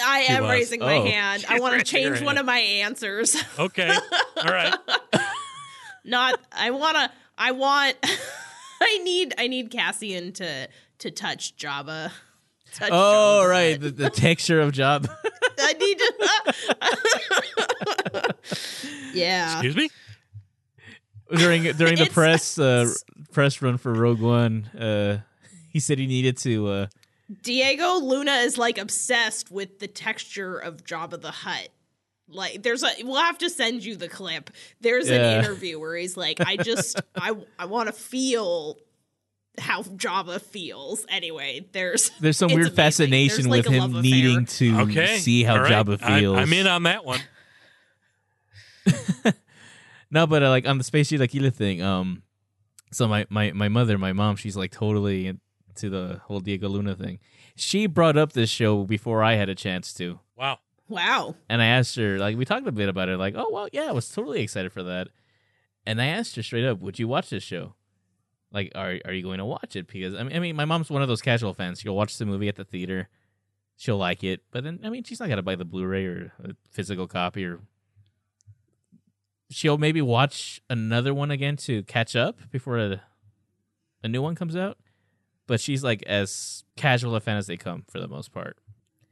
I She am was. raising my Oh. hand. I want to change one hand. of my answers. Okay. All right. Not. I want to. I want. I need. I need Cassian to to touch Jabba. Touch Oh, Jabba's right, the, the texture of job. I need to. yeah. Excuse me? during during the It's- press uh, press run for Rogue One, uh, he said he needed to. Uh, Diego Luna is like obsessed with the texture of Jabba the Hutt. Like there's a we'll have to send you the clip. There's Yeah. an interview where he's like, I just I I want to feel how Jabba feels. Anyway, there's there's some weird amazing. fascination There's, with a him needing to Okay. see how All right. Jabba I- feels. I'm in on that one. No, but uh, like on the space chilaquila thing, um, so my, my my mother, my mom, she's like totally into the whole Diego Luna thing. She brought up this show before I had a chance to, Wow. wow. and I asked her like we talked a bit about it, like oh well yeah, I was totally excited for that, and I asked her straight up, would you watch this show? Like are are you going to watch it? Because I mean, I mean my mom's one of those casual fans. She'll watch the movie at the theater, she'll like it, but then I mean she's not gonna buy the Blu-ray or a physical copy or she'll maybe watch another one again to catch up before a, a new one comes out. But she's like as casual a fan as they come for the most part.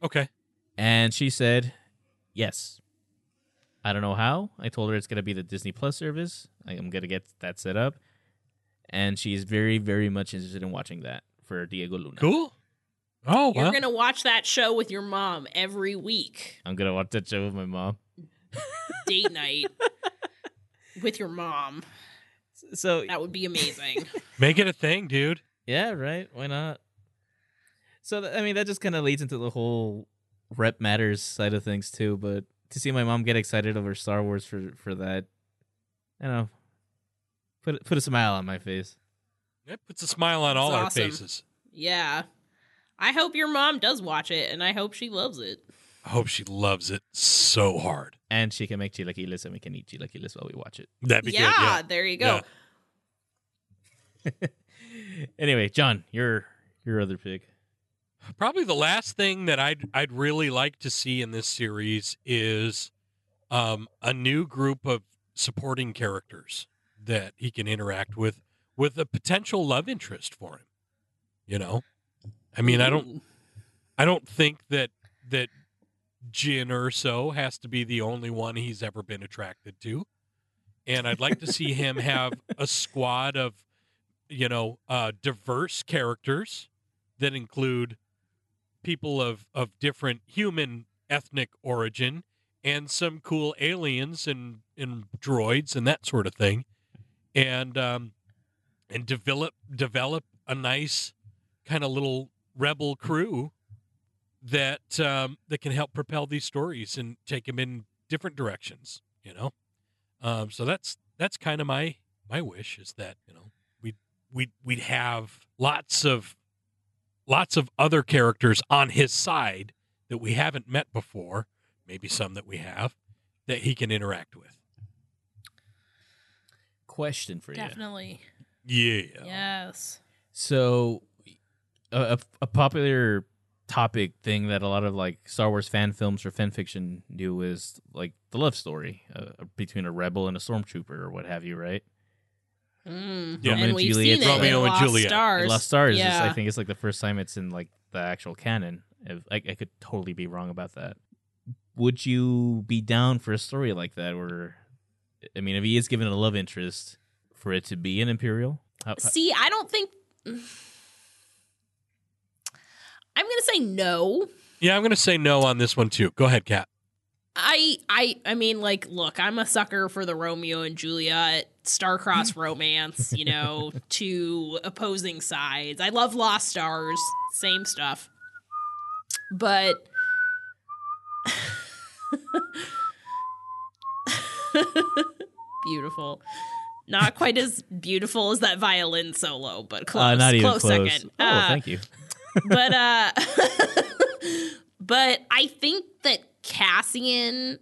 Okay. And she said, yes. I don't know how. I told her it's going to be the Disney Plus service. I'm going to get that set up. And she's very, very much interested in watching that for Diego Luna. Cool. Oh, You're well. gonna watch that show with your mom every week. I'm going to watch that show with my mom. Date night with your mom. So, That would be amazing. Make it a thing, dude. Yeah, right. Why not? So th- I mean, that just kind of leads into the whole rep matters side of things too. But to see my mom get excited over Star Wars for for that, I don't know, put put a smile on my face. It puts a smile on all That's our faces. yeah. I hope your mom does watch it, and I hope she loves it. I hope she loves it so hard. And she can make chilaquiles, and we can eat chilaquiles while we watch it. That'd be yeah, good. Yeah. there you go. Yeah. Anyway, John, your your other pick. Probably the last thing that I'd I'd really like to see in this series is um, a new group of supporting characters that he can interact with, with a potential love interest for him. You know, I mean, I don't, I don't think that that Jyn Erso has to be the only one he's ever been attracted to, and I'd like to see him have a squad of, you know, uh, diverse characters that include people of of different human ethnic origin and some cool aliens and and droids and that sort of thing. And um and develop develop a nice kind of little rebel crew that um that can help propel these stories and take them in different directions you know? Um so that's that's kind of my my wish is that you know we we we'd have lots of lots of other characters on his side that we haven't met before, maybe some that we have, that he can interact with. Question for you. Definitely. Yeah. Yes. So, a, a, a popular topic thing that a lot of like Star Wars fan films or fan fiction do is like the love story uh, between a rebel and a stormtrooper or what have you, right? Mm. Yeah. Romeo and and we've Juliet. seen it Romeo in and Lost Juliet. Stars. Lost Stars. Is, I think it's like the first time it's in like the actual canon. If- I, I could totally be wrong about that. Would you be down for a story like that? Or, I mean, if he is given a love interest, for it to be an Imperial? How, how- See, I don't think. I'm gonna say no. Yeah, I'm going to say no on this one too. Go ahead, Kat. I I I mean, like, look, I'm a sucker for the Romeo and Juliet star-crossed romance. You know, two opposing sides. I love Lost Stars, same stuff. But beautiful. Not quite as beautiful as that violin solo, but close. uh, not even close, close. second. Oh, Uh, thank you. but uh but I think that Cassian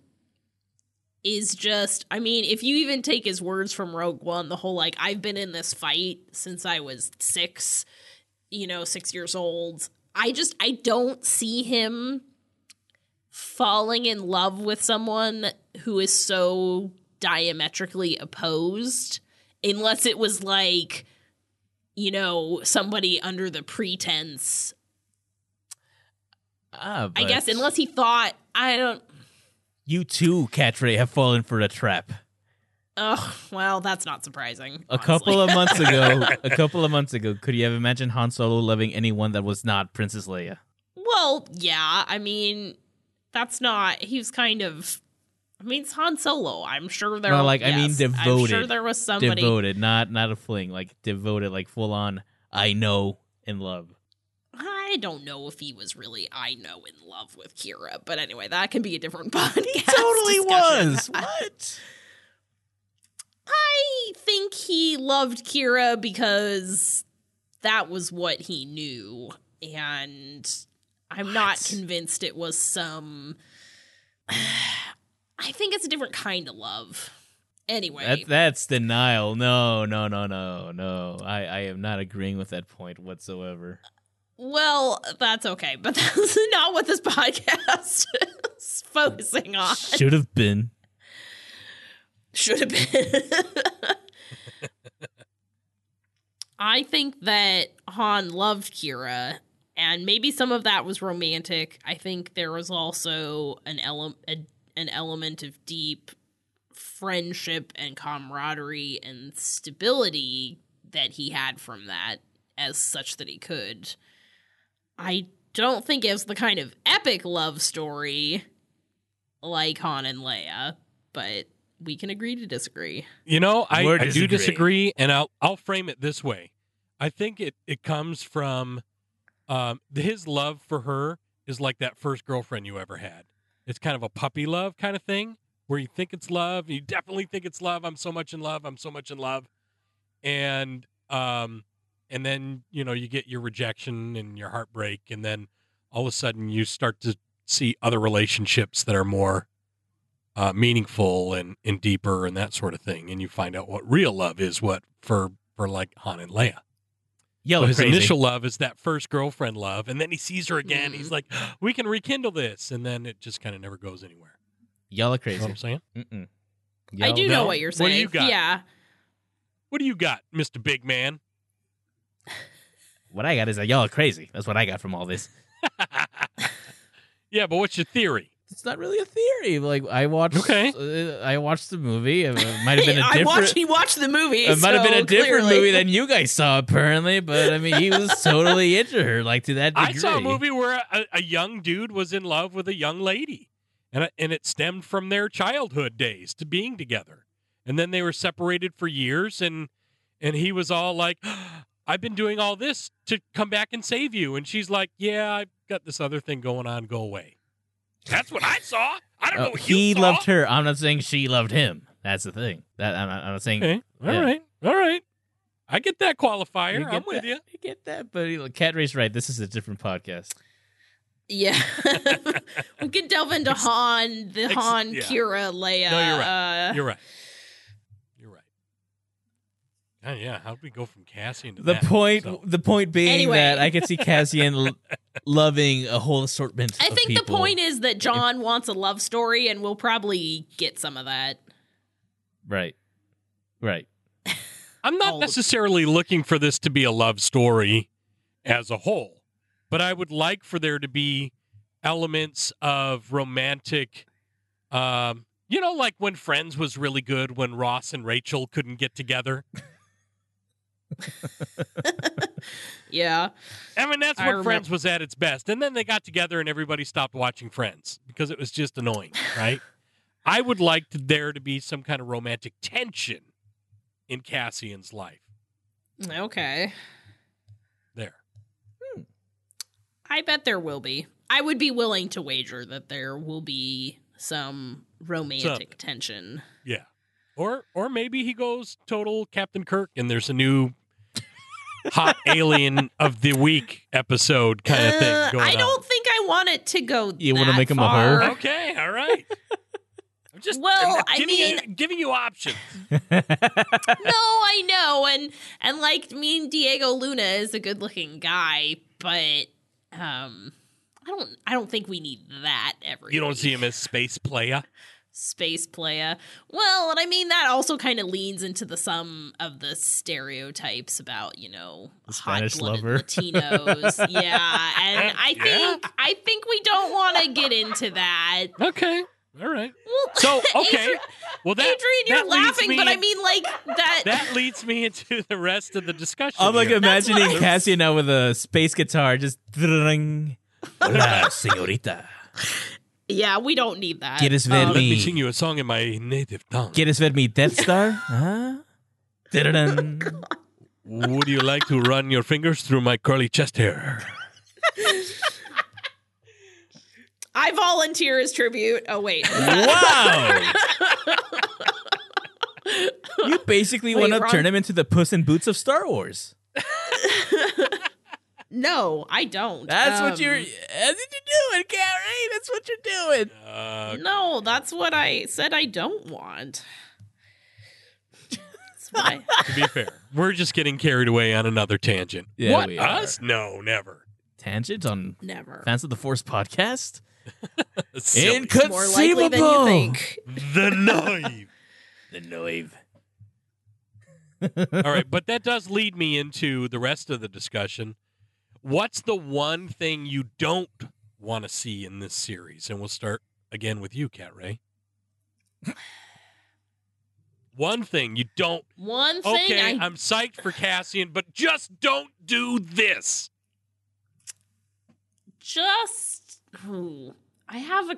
is just I mean, if you even take his words from Rogue One, the whole like I've been in this fight since I was 6, you know, 6 years old. I just I don't see him falling in love with someone who is so diametrically opposed unless it was like you know somebody under the pretense Ah, I guess unless he thought I don't. you too, Catray, have fallen for a trap. Oh well, that's not surprising. A honestly. couple of months ago, a couple of months ago, could you have imagined Han Solo loving anyone that was not Princess Leia? well, yeah. I mean, that's not. He was kind of. I mean, it's Han Solo. I'm sure there. No, like, I mean yes, I'm devoted. sure there was somebody. Devoted, not not a fling, like devoted, like full on. I know and love. I don't know if he was really. I know in love with Qi'ra, but anyway, that can be a different podcast. He totally discussion. was. What? I think he loved Qi'ra because that was what he knew. And I'm not convinced it was some. I think it's a different kind of love. Anyway, That, that's denial. No, no, no, no, no. I, I am not agreeing with that point whatsoever. Well, that's okay, but that's not what this podcast is focusing on. Should have been. Should have been. I think that Han loved Qi'ra, and maybe some of that was romantic. I think there was also an element, an element of deep friendship and camaraderie and stability that he had from that, as such that he could. I don't think it was the kind of epic love story like Han and Leia, but we can agree to disagree. You know, I, We're I do disagree. disagree, and I'll I'll frame it this way. I think it it comes from um, his love for her is like that first girlfriend you ever had. It's kind of a puppy love kind of thing where you think it's love, you definitely think it's love. I'm so much in love. I'm so much in love, and um, and then you know you get your rejection and your heartbreak, and then all of a sudden you start to see other relationships that are more uh, meaningful and, and deeper and that sort of thing. And you find out what real love is, what for for like Han and Leia. yeah so his crazy. initial love is that first girlfriend love, and then he sees her again. Mhm. He's like, "We can rekindle this," and then it just kind of never goes anywhere. Yellow You know crazy. what I'm saying? Mm-mm. I do no. know what you're saying What do saying. you got? Yeah. What do you got, Mister Big Man? What I got is that y'all are crazy. That's what I got from all this. yeah, but what's your theory? It's not really a theory. Like I watched. Okay. uh, I watched the movie. It might have been a different. watched. He watched the movie. it might have been a different clearly- movie than you guys saw, apparently. But I mean, he was totally into her, like to that degree. I saw a movie where a, a young dude was in love with a young lady, and it- and it stemmed from their childhood days to being together, and then they were separated for years, and and he was all like, "I've been doing all this to come back and save you," and she's like, "Yeah, I've got this other thing going on. Go away." That's what I saw. I don't know Oh, what you he saw. loved her. I'm not saying she loved him. That's the thing. That I'm not, I'm not saying. Okay, all Yeah. right, all right. I get that qualifier. You I'm get with that? you. You get that, but you know, Cat Race right. This is a different podcast. Yeah, we could delve into Han, the ex- Han, yeah. Qi'ra, Leia. No, you're right. Uh, You're right. You're right. Oh, yeah, how did we go from Cassian to The that? point, So- the point being Anyway. that I could see Cassian l- loving a whole assortment. I of think the point is that John wants a love story, and we'll probably get some of that. right, right. I'm not necessarily looking for this to be a love story as a whole, but I would like for there to be elements of romantic. Um, you know, like when Friends was really good when Ross and Rachel couldn't get together. Yeah. I mean, that's I remem- Friends was at its best. And then they got together and everybody stopped watching Friends because it was just annoying, right? I would like to, there to be some kind of romantic tension in Cassian's life. Okay. There. Hmm. I bet there will be. I would be willing to wager that there will be some romantic Something. tension. Yeah. Or or maybe he goes total Captain Kirk and there's a new hot alien of the week episode kind of Uh, thing going I don't think I want it to go. You wanna make him a far. her? Okay, all right. I'm just Well, I'm I giving you, mean- giving you options. no, I know, and and like me and Diego Luna is a good looking guy, but um, I don't I don't think we need that every. You don't week. see him as space playa. Space playa. Well, and I mean that also kind of leans into the sum of the stereotypes about you know The Spanish hot-blooded lover. Latinos. yeah, and I Yeah. think I think we don't want to get into that. Okay. All right. Well, So, okay. Adrian, Well, that Adrian, you're that laughing, me but I mean like that. that leads me into the rest of the discussion. I'm like here. Imagining I- Cassian now with a space guitar, just ring. Hola, señorita. Yeah, we don't need that. ¿Quieres ver Um, Let me me- sing you a song in my native tongue. ¿Quieres ver mi Death Star? Huh? Dun-dun-dun. Would you like to run your fingers through my curly chest hair? I volunteer as tribute. Oh wait, wow. you basically Wait, want to Ron- turn him into the Puss in Boots of Star Wars. no, I don't. That's what Um, you're. That's what you're doing, Carrie. That's what you're doing. Uh, No, that's what I said. I don't want. I- to be fair, we're just getting carried away on another tangent. Yeah, what we are. us? No, never. Tangent on Never. Fans of the Force podcast. Silly. Inconceivable. More likely than you think. the knife. The Noive. All right, but that does lead me into the rest of the discussion. What's the one thing you don't want to see in this series? And we'll start again with you, Cat Ray. One thing you don't. One thing Okay, I I'm psyched for Cassian, but just don't do this. just ooh, I have a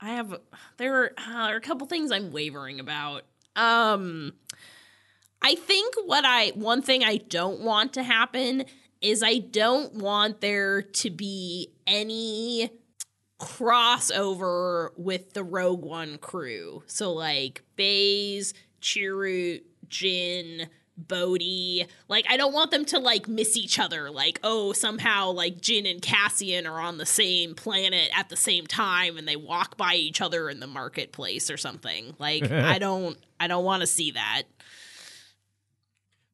I have a, there are, uh, there are a couple things I'm wavering about. Um I think what I one thing I don't want to happen is I don't want there to be any crossover with the Rogue One crew. So like Baze, Chirrut, Jyn, Bodhi. Like I don't want them to like miss each other. Like oh somehow like Jyn and Cassian are on the same planet at the same time and they walk by each other in the marketplace or something. Like I don't I don't want to see that.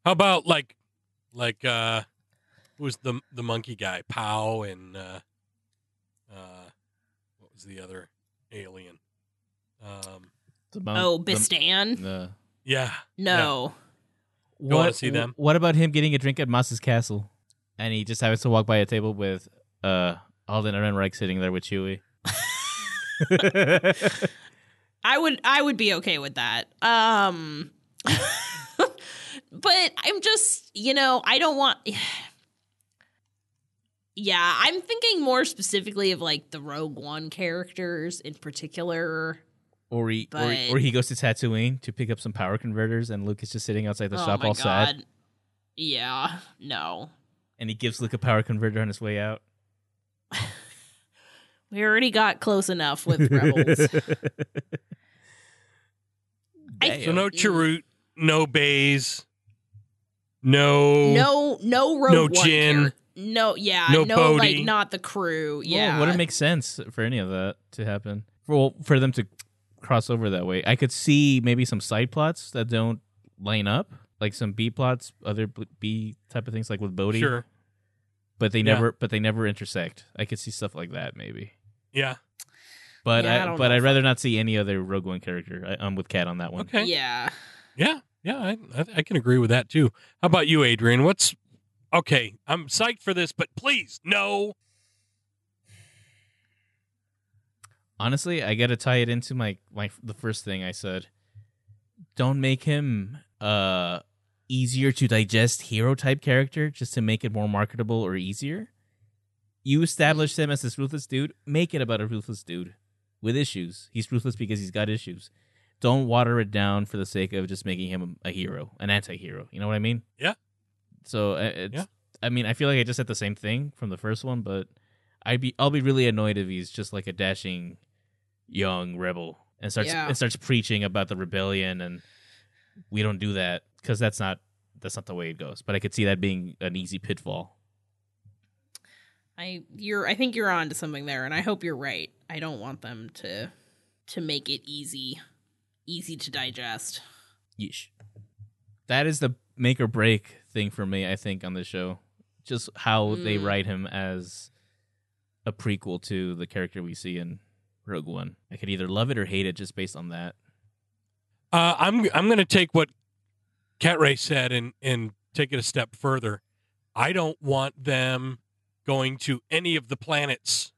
How about like, like uh, who's the the monkey guy? Pao and uh, uh, what was the other alien? Um, The mon- Oh, Bistan? the- yeah, No. Don't wanna see them? What about him getting a drink at Maz's castle, and he just happens to walk by a table with uh Alden Ehrenreich sitting there with Chewie? I would I would be okay with that. Um but I'm just, you know, I don't want Yeah, I'm thinking more specifically of like the Rogue One characters in particular. or he or, he- or he goes to Tatooine to pick up some power converters, and Luke is just sitting outside the oh shop my all sad. Yeah, no. and he gives Luke a power converter on his way out. We already got close enough with Rebels. I- So no Chirrut, no Baze, no no no Rogue No One Jyn. Char- No, yeah, No no, like not the crew. Yeah. Well, wouldn't make sense for any of that to happen. For well, for them to cross over that way, I could see maybe some side plots that don't line up, like some B plots, other b- B type of things, like with Bodhi. Sure. but they Yeah. never, but they never intersect. I could see stuff like that maybe. Yeah. But Yeah, I I, don't but know I'd if rather not see any other Rogue One character. I, I'm with Cat on that one. Okay. Yeah. Yeah, yeah, I, I, I can agree with that too. How about you, Adrian? What's okay? I'm psyched for this, but please, no. Honestly, I got to tie it into my my the first thing I said. Don't make him uh easier to digest hero type character just to make it more marketable or easier. You established him as this ruthless dude. Make it about a ruthless dude with issues. He's ruthless because he's got issues. Don't water it down for the sake of just making him a, a hero, an anti-hero. You know what I mean? Yeah. So uh, it's, Yeah. I mean, I feel like I just said the same thing from the first one, but I'd be I'll be really annoyed if he's just like a dashing young rebel and starts Yeah. and starts preaching about the rebellion and we don't do that because that's not that's not the way it goes. But I could see that being an easy pitfall. I you're I think you're on to something there and I hope you're right. I don't want them to to make it easy easy to digest. Yeesh. That is the make or break thing for me, I think, on the show. Just how they Mm. write him as a prequel to the character we see in Rogue One. I could either love it or hate it just based on that. Uh, I'm I'm going to take what Cat Ray said and and take it a step further. I don't want them going to any of the planets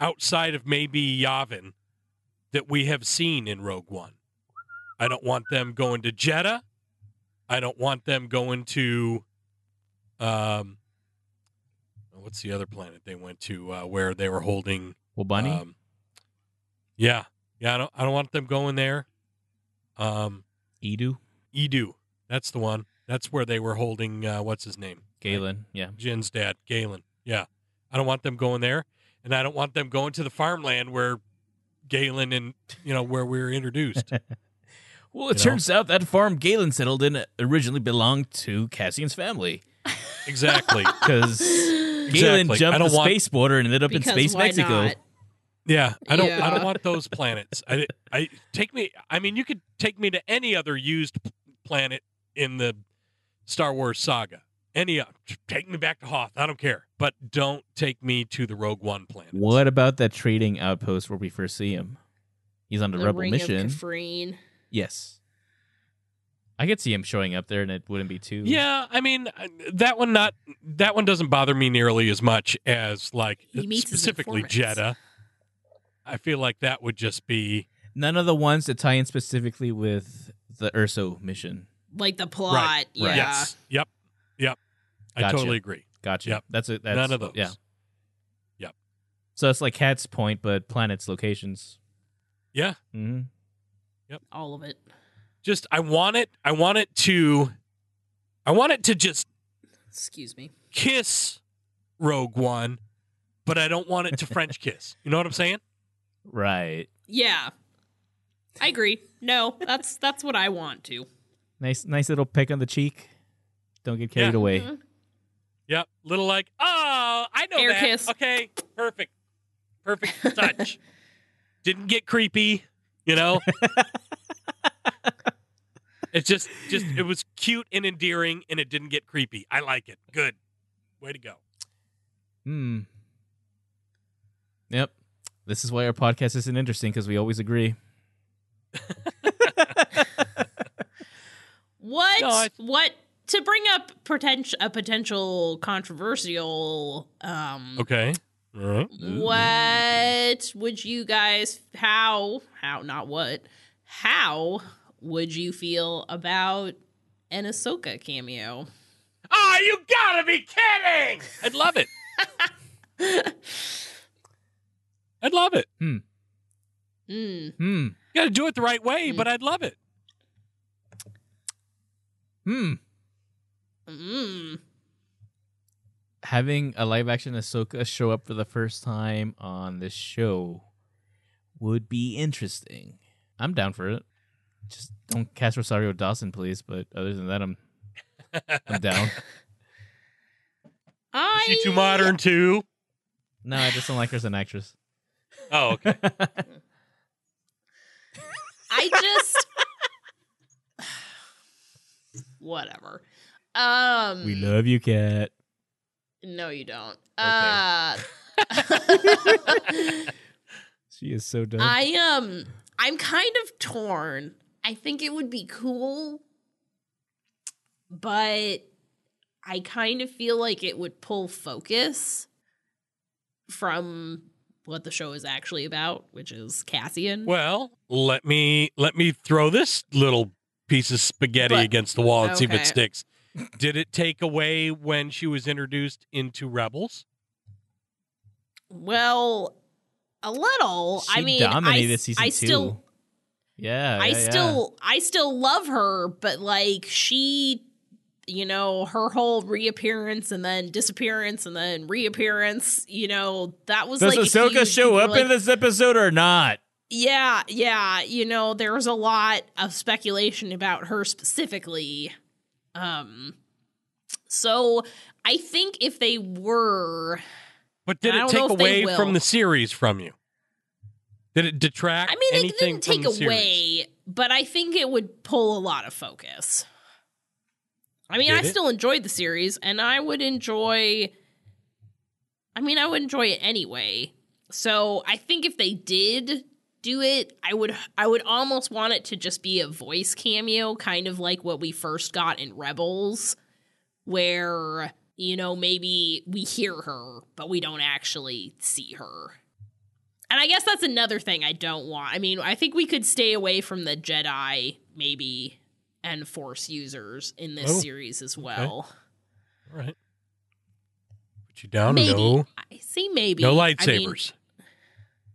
outside of maybe Yavin that we have seen in Rogue One. I don't want them going to Jedha. I don't want them going to um what's the other planet they went to uh, where they were holding Well, Wobani, um, yeah, yeah. I don't. I don't want them going there. Um, Eadu, Eadu, that's the one. That's where they were holding. Uh, what's his name? Galen, yeah. Jyn's dad, Galen. Yeah, I don't want them going there, and I don't want them going to the farmland where Galen and you know where we were introduced. Well, it You know? turns out that farm Galen settled in originally belonged to Cassian's family exactly. because Galen Exactly. I jumped don't the want- space border and ended up because in space Mexico. not? Yeah, I don't. I don't want those planets. I, I take me. I mean, you could take me to any other used planet in the Star Wars saga. Any, uh, take me back to Hoth. I don't care, but don't take me to the Rogue One planet. What about that trading outpost where we first see him? He's on the, The rebel ring mission. Of Kafrene. yes, I could see him showing up there, and it wouldn't be too. Yeah, I mean uh, that one. Not that one doesn't bother me nearly as much as like He meets his specifically informants. Jedha. I feel like that would just be none of the ones that tie in specifically with the Erso mission. Like the plot. right. Yeah. Yes. Yep. Yep. I totally agree. Gotcha. Yep. That's it. That's, None of those. Yeah. Yep. So it's like Cat's point, but planets, locations. Yeah. Hmm All of it. just I want it I want it to I want it to just Excuse me. kiss Rogue One, but I don't want it to French kiss. You know what I'm saying? Right. Yeah. I agree. No, that's that's what I want to. Nice, nice little peck on the cheek. Don't get carried Yeah. away. Mhm. Yep. Little like, oh, I know Air that. kiss. Okay, perfect. Perfect touch. Didn't get creepy, you know? it's just just it was cute and endearing and it didn't get creepy. I like it. Good. Way to go. Hmm. Yep. This is why our podcast isn't interesting because we always agree. What? No, I- what? To bring up potential a potential controversial um Okay. All right. what would you guys how how not what how would you feel about an Ahsoka cameo? Oh, you gotta be kidding! I'd love it. I'd love it. Mm. Hmm. You gotta do it the right way, but I'd love it. Hmm. Mm. Having a live action Ahsoka show up for the first time on this show would be interesting. I'm down for it. Just don't cast Rosario Dawson, please. But other than that, I'm I'm down. I Is she too modern too? No, I just don't like her as an actress. Oh, okay. I just whatever. Um, We love you, cat. No, you don't. Okay. Uh, She is so dumb. I um I'm kind of torn. I think it would be cool, but I kind of feel like it would pull focus from what the show is actually about, which is Cassian. Well, let me let me throw this little piece of spaghetti But- against the wall and see if it sticks. Did it take away when she was introduced into Rebels? Well, a little. I mean, dominated I, season I two. still yeah, I yeah, yeah. still I still love her, but like she you know, her whole reappearance and then disappearance and then reappearance, you know, that was Does like a Ahsoka huge- show up like, in this episode or not? Yeah, yeah, you know, there was a lot of speculation about her specifically. Um so I think if they were But did it take away from the series from you? Did it detract I mean, it didn't take away, but I think it would pull a lot of focus. I mean, Did I it? still enjoyed the series, and I would enjoy. I mean, I would enjoy it anyway. So I think if they did do it, I would. I would almost want it to just be a voice cameo, kind of like what we first got in Rebels, where you know maybe we hear her, but we don't actually see her. And I guess that's another thing I don't want. I mean, I think we could stay away from the Jedi, maybe, and Force users in this Oh, series as well. All right. Put you down. Maybe. No, I say maybe. no I mean, lightsabers.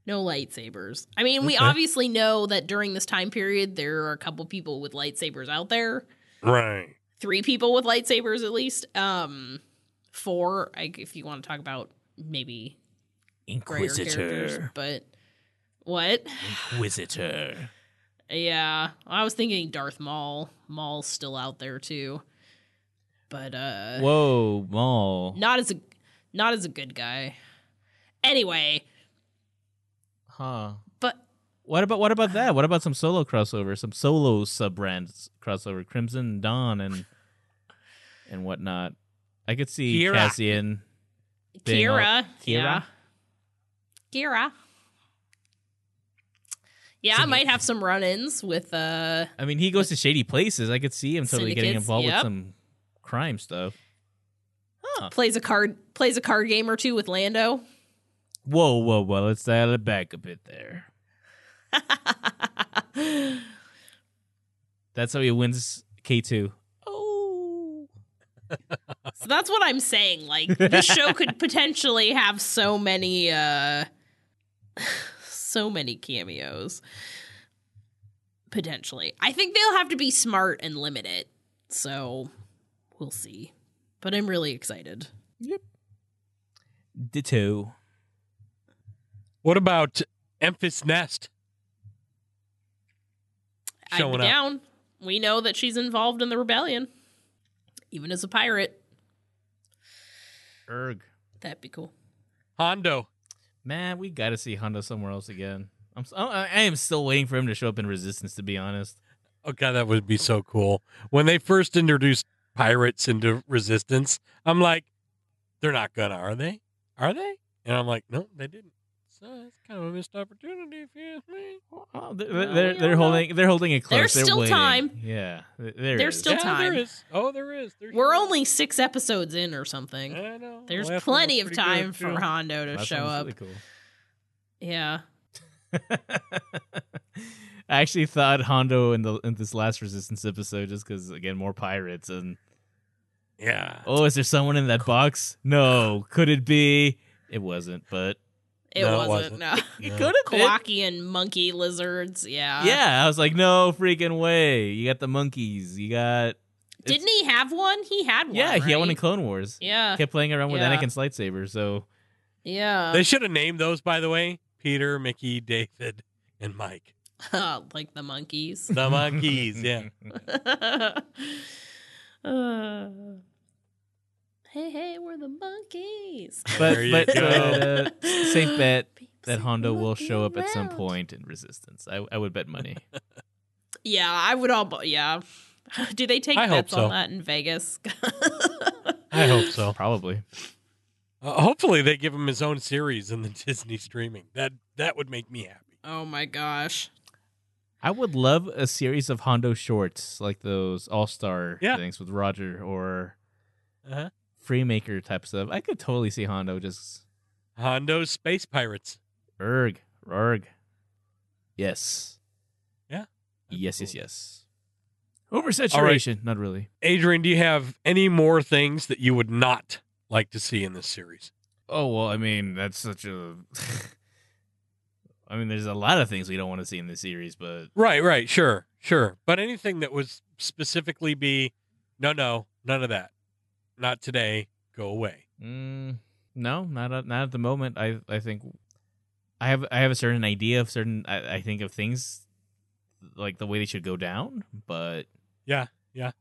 No lightsabers. I mean, we Okay. obviously know that during this time period, there are a couple people with lightsabers out there. right. Three people with lightsabers, at least. Um, four, I, if you want to talk about maybe Inquisitor. But what? Inquisitor. Yeah, I was thinking Darth Maul. Maul's still out there too, but uh, Whoa, Maul. not as a not as a good guy. Anyway, Huh. but What about what about that? What about some solo crossover? Some solo sub brands crossover, Crimson Dawn and and whatnot. I could see Qi'ra. Cassian. being all- Qi'ra, Qi'ra? yeah, Qi'ra. Yeah, I might have some run-ins with uh I mean, he goes to shady places. I could see him totally getting Syndicates, involved with some crime stuff. Huh. plays a card plays a card game or two with Lando. Whoa, whoa, whoa. Let's dial it back a bit there. That's how he wins K2. Oh. So that's what I'm saying. Like this show could potentially have so many uh so many cameos. Potentially. I think they'll have to be smart and limit it. So we'll see. But I'm really excited. Yep. Ditto. What about Enfys Nest? I'm Showing up. down. We know that she's involved in the rebellion. Even as a pirate. Erg. That'd be cool. Hondo. Man, we got to see Hondo somewhere else again. I'm s- oh, I I am still waiting for him to show up in Resistance. To be honest, Oh god, that would be so cool. When they first introduced pirates into Resistance, I'm like, they're not gonna, are they? Are they? And I'm like, no, they didn't. So it's kind of a missed opportunity if you ask me. Uh, they're, Well, they're, they're don't know. holding they're holding it close. There's They're still waiting. time. Yeah, th- there There's is. still yeah, time. There is. Oh, there is. There's We're sure. only six episodes in or something. I know. There's Last plenty of time good, for too. Hondo to Last show one was up. really cool. Yeah. I actually thought Hondo in the in this last Resistance episode just because again more pirates and Yeah. oh is there someone in that box? No, could it be? It wasn't, but It No, wasn't. wasn't. No. it No. could have been. Kowakian monkey lizards. Yeah. Yeah, I was like, no freaking way. You got the monkeys. You got Didn't he have one? He had one. yeah. He had one in? Clone Wars. Yeah. Kept playing around with Yeah. Anakin's lightsaber. So Yeah. They should have named those, by the way, Peter, Mickey, David, and Mike. like the Monkees. The Monkees. Yeah. Uh, hey, hey, we're the Monkees. but There you but, go. uh, safe bet Peeps that are Hondo will show up at some point in Resistance. I, I would bet money. Yeah, I would all. bu- Yeah, Do they take I hope bets so. on that in Vegas? I hope so. Probably. Uh, hopefully, they give him his own series in the Disney streaming. That that would make me happy. oh my gosh. I would love a series of Hondo shorts like those All Star Yeah. things with Roger or Uh-huh. Freemaker type stuff. I could totally see Hondo just Hondo's Space Pirates. erg, erg. Yes. Yeah. Yes, yes, yes. Oversaturation. Not really. Adrian, do you have any more things that you would not like to see in this series? Oh well, I mean that's such a. I mean, there's a lot of things we don't want to see in this series, but Right, right, sure, sure. But anything that was specifically be, no, no, none of that, not today. Go away. mm, no, not at, not at the moment. I I think I have I have a certain idea of certain I, I think of things like the way they should go down, but Yeah, yeah.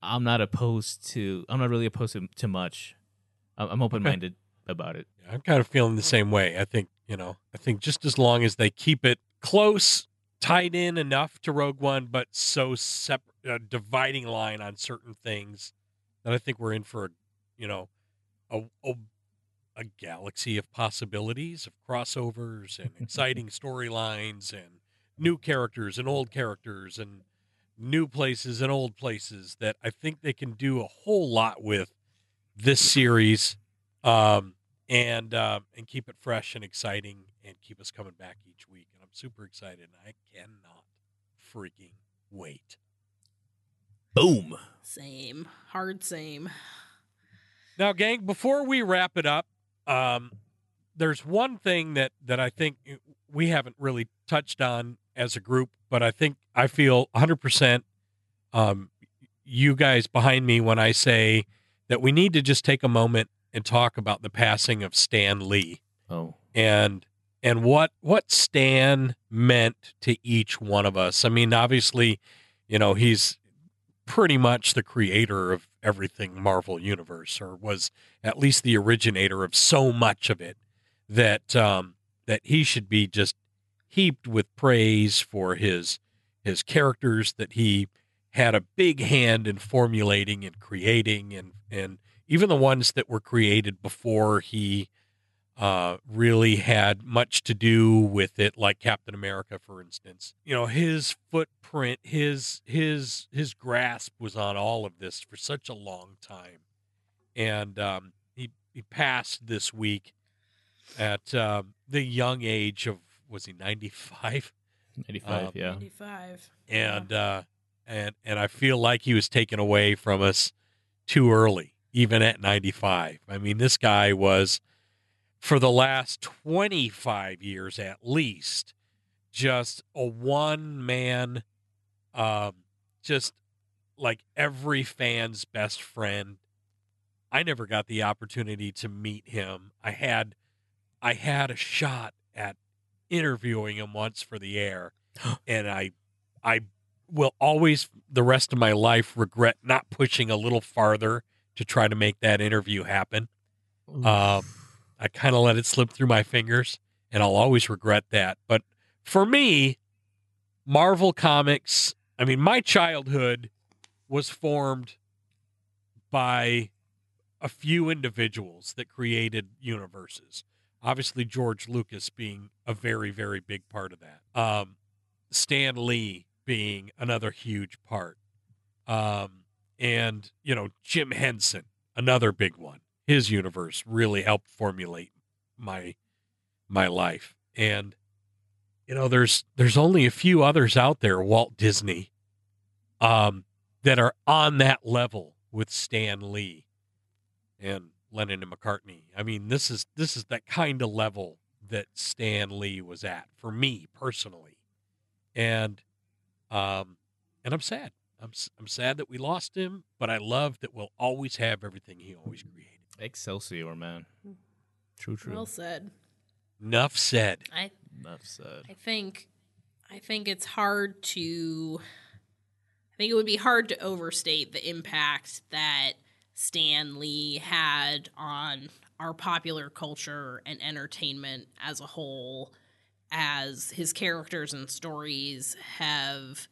I'm not opposed to. I'm not really opposed to, to much. I'm, I'm open minded about it. I'm kind of feeling the same way. I think, you know, I think just as long as they keep it close, tied in enough to Rogue One, but so separate, uh, dividing line on certain things that I think we're in for, you know, a, a, a galaxy of possibilities, of crossovers and exciting storylines and new characters and old characters and new places and old places that I think they can do a whole lot with this series. Um, and um, and keep it fresh and exciting and keep us coming back each week. And I'm super excited. And I cannot freaking wait. Boom. Same. Hard same. Now, gang, before we wrap it up, um, there's one thing that that I think we haven't really touched on as a group, but I think I feel 100% um, you guys behind me when I say that we need to just take a moment and talk about the passing of Stan Lee. Oh. and and what what Stan meant to each one of us. I mean, obviously, you know, he's pretty much the creator of everything Marvel Universe, or was at least the originator of so much of it that um, that he should be just heaped with praise for his his characters that he had a big hand in formulating and creating, and and even the ones that were created before he uh, really had much to do with it, like Captain America, for instance. You know, his footprint, his his his grasp was on all of this for such a long time, and um, he he passed this week at um, the young age of was he ninety five, 95, Um, yeah. 95. and uh, and and I feel like he was taken away from us too early, even at ninety five. I mean, this guy was for the last 25 years at least just a one man um just like every fan's best friend. I never got the opportunity to meet him. I had i had a shot at interviewing him once for the air and i i will always the rest of my life regret not pushing a little farther to try to make that interview happen. Um I kind of let it slip through my fingers, and I'll always regret that. But for me, Marvel Comics, I mean, my childhood was formed by a few individuals that created universes. Obviously, George Lucas being a very, very big part of that. Um, Stan Lee being another huge part. Um, and, you know, Jim Henson, another big one his universe really helped formulate my my life. And you know there's there's only a few others out there Walt Disney um that are on that level with Stan Lee and Lennon and McCartney. I mean this is this is that kind of level that Stan Lee was at for me personally. And um and I'm sad. I'm I'm sad that we lost him but I love that we'll always have everything he always created Excelsior, man. True, true. Well said. Enough said. I Enough said. I think I think it's hard to I think it would be hard to overstate the impact that Stan Lee had on our popular culture and entertainment as a whole as his characters and stories have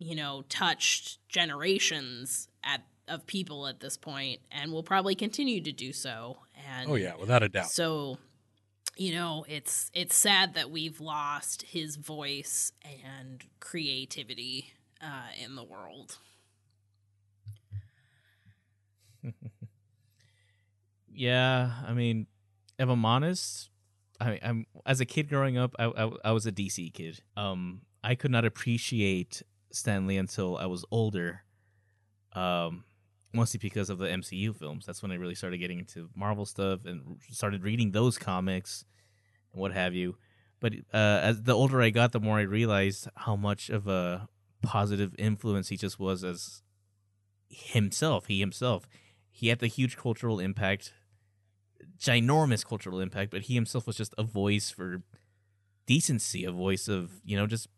you know, touched generations at of people at this point and will probably continue to do so. And Oh yeah, without a doubt. so you know, it's it's sad that we've lost his voice and creativity uh, in the world. Yeah, I mean, if I'm honest, I, I'm as a kid growing up, I, I I was a DC kid. Um, I could not appreciate Stan Lee until I was older. Um, mostly because of the MCU films. That's when I really started getting into Marvel stuff and started reading those comics and what have you. But uh, as the older I got, the more I realized how much of a positive influence he just was as himself. He himself, he had the huge cultural impact, ginormous cultural impact. But he himself was just a voice for decency, a voice of you know just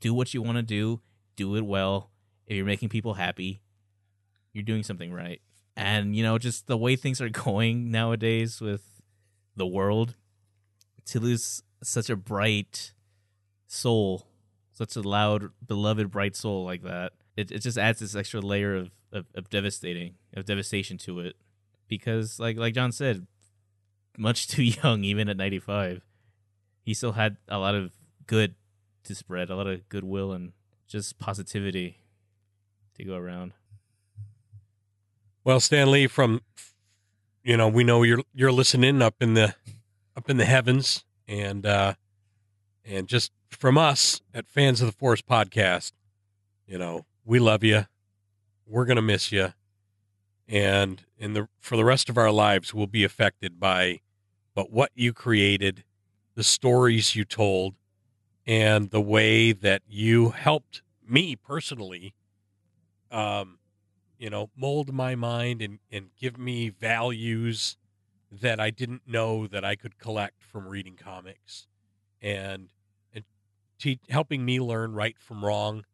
do what you want to do, do it well. If you're making people happy, you're doing something right. And you know, just the way things are going nowadays with the world, to lose such a bright soul, such a loud, beloved, bright soul like that, it it just adds this extra layer of, of, of devastating, of devastation to it. Because like like John said, much too young, even at ninety five, he still had a lot of good to spread, a lot of goodwill and just positivity to go around. Well, Stan Lee, from you know, we know you're you're listening up in the up in the heavens, and uh, and just from us at Fans of the Force podcast, you know, we love you. We're gonna miss you, and in the for the rest of our lives, we'll be affected by, but what you created, the stories you told, and the way that you helped me personally. Um, you know, mold my mind and, and give me values that I didn't know that I could collect from reading comics and, and te- helping me learn right from wrong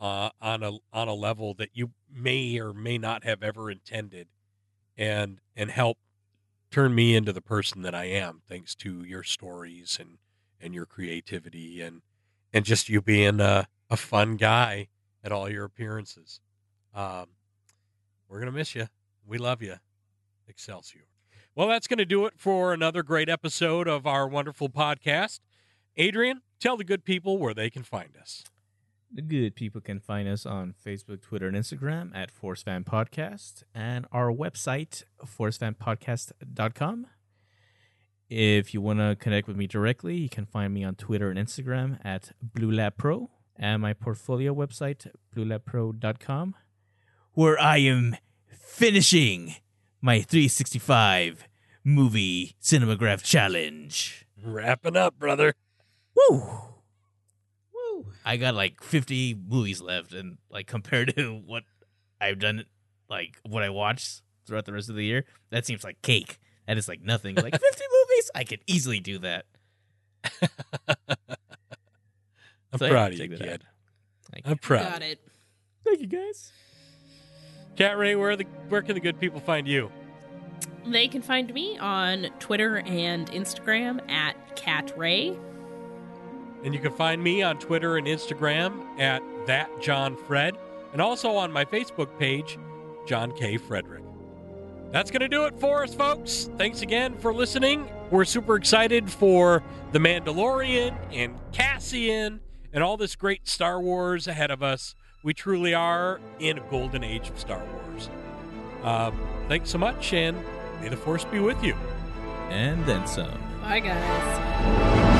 uh, on a on a level that you may or may not have ever intended and and help turn me into the person that I am thanks to your stories and and your creativity and and just you being a, a fun guy at all your appearances. Um, we're going to miss you. We love you. Excelsior. Well, that's going to do it for another great episode of our wonderful podcast. Adrian, tell the good people where they can find us. The good people can find us on Facebook, Twitter, and Instagram at Force Fan Podcast and our website, forcefanpodcast.com. If you want to connect with me directly, you can find me on Twitter and Instagram at Blue Lab Pro and my portfolio website, bluelabpro.com, where I am finishing my 365 movie cinematograph challenge. Wrapping up, brother. Woo! Woo! I got like 50 movies left, and like compared to what I've done, like what I watched throughout the rest of the year, that seems like cake. That is like nothing. Like 50 movies, I could easily do that. I'm So, proud of you, check kid. I'm proud. Got it. Thank you, guys. Cat Ray, where the where can the good people find you? They can find me on Twitter and Instagram at Cat Ray. And you can find me on Twitter and Instagram at that John Fred, and also on my Facebook page, John K. Frederick. That's going to do it for us, folks. Thanks again for listening. We're super excited for The Mandalorian and Cassian and all this great Star Wars ahead of us. We truly are in a golden age of Star Wars. Um, thanks so much, and may the Force be with you. And then some. Bye, guys.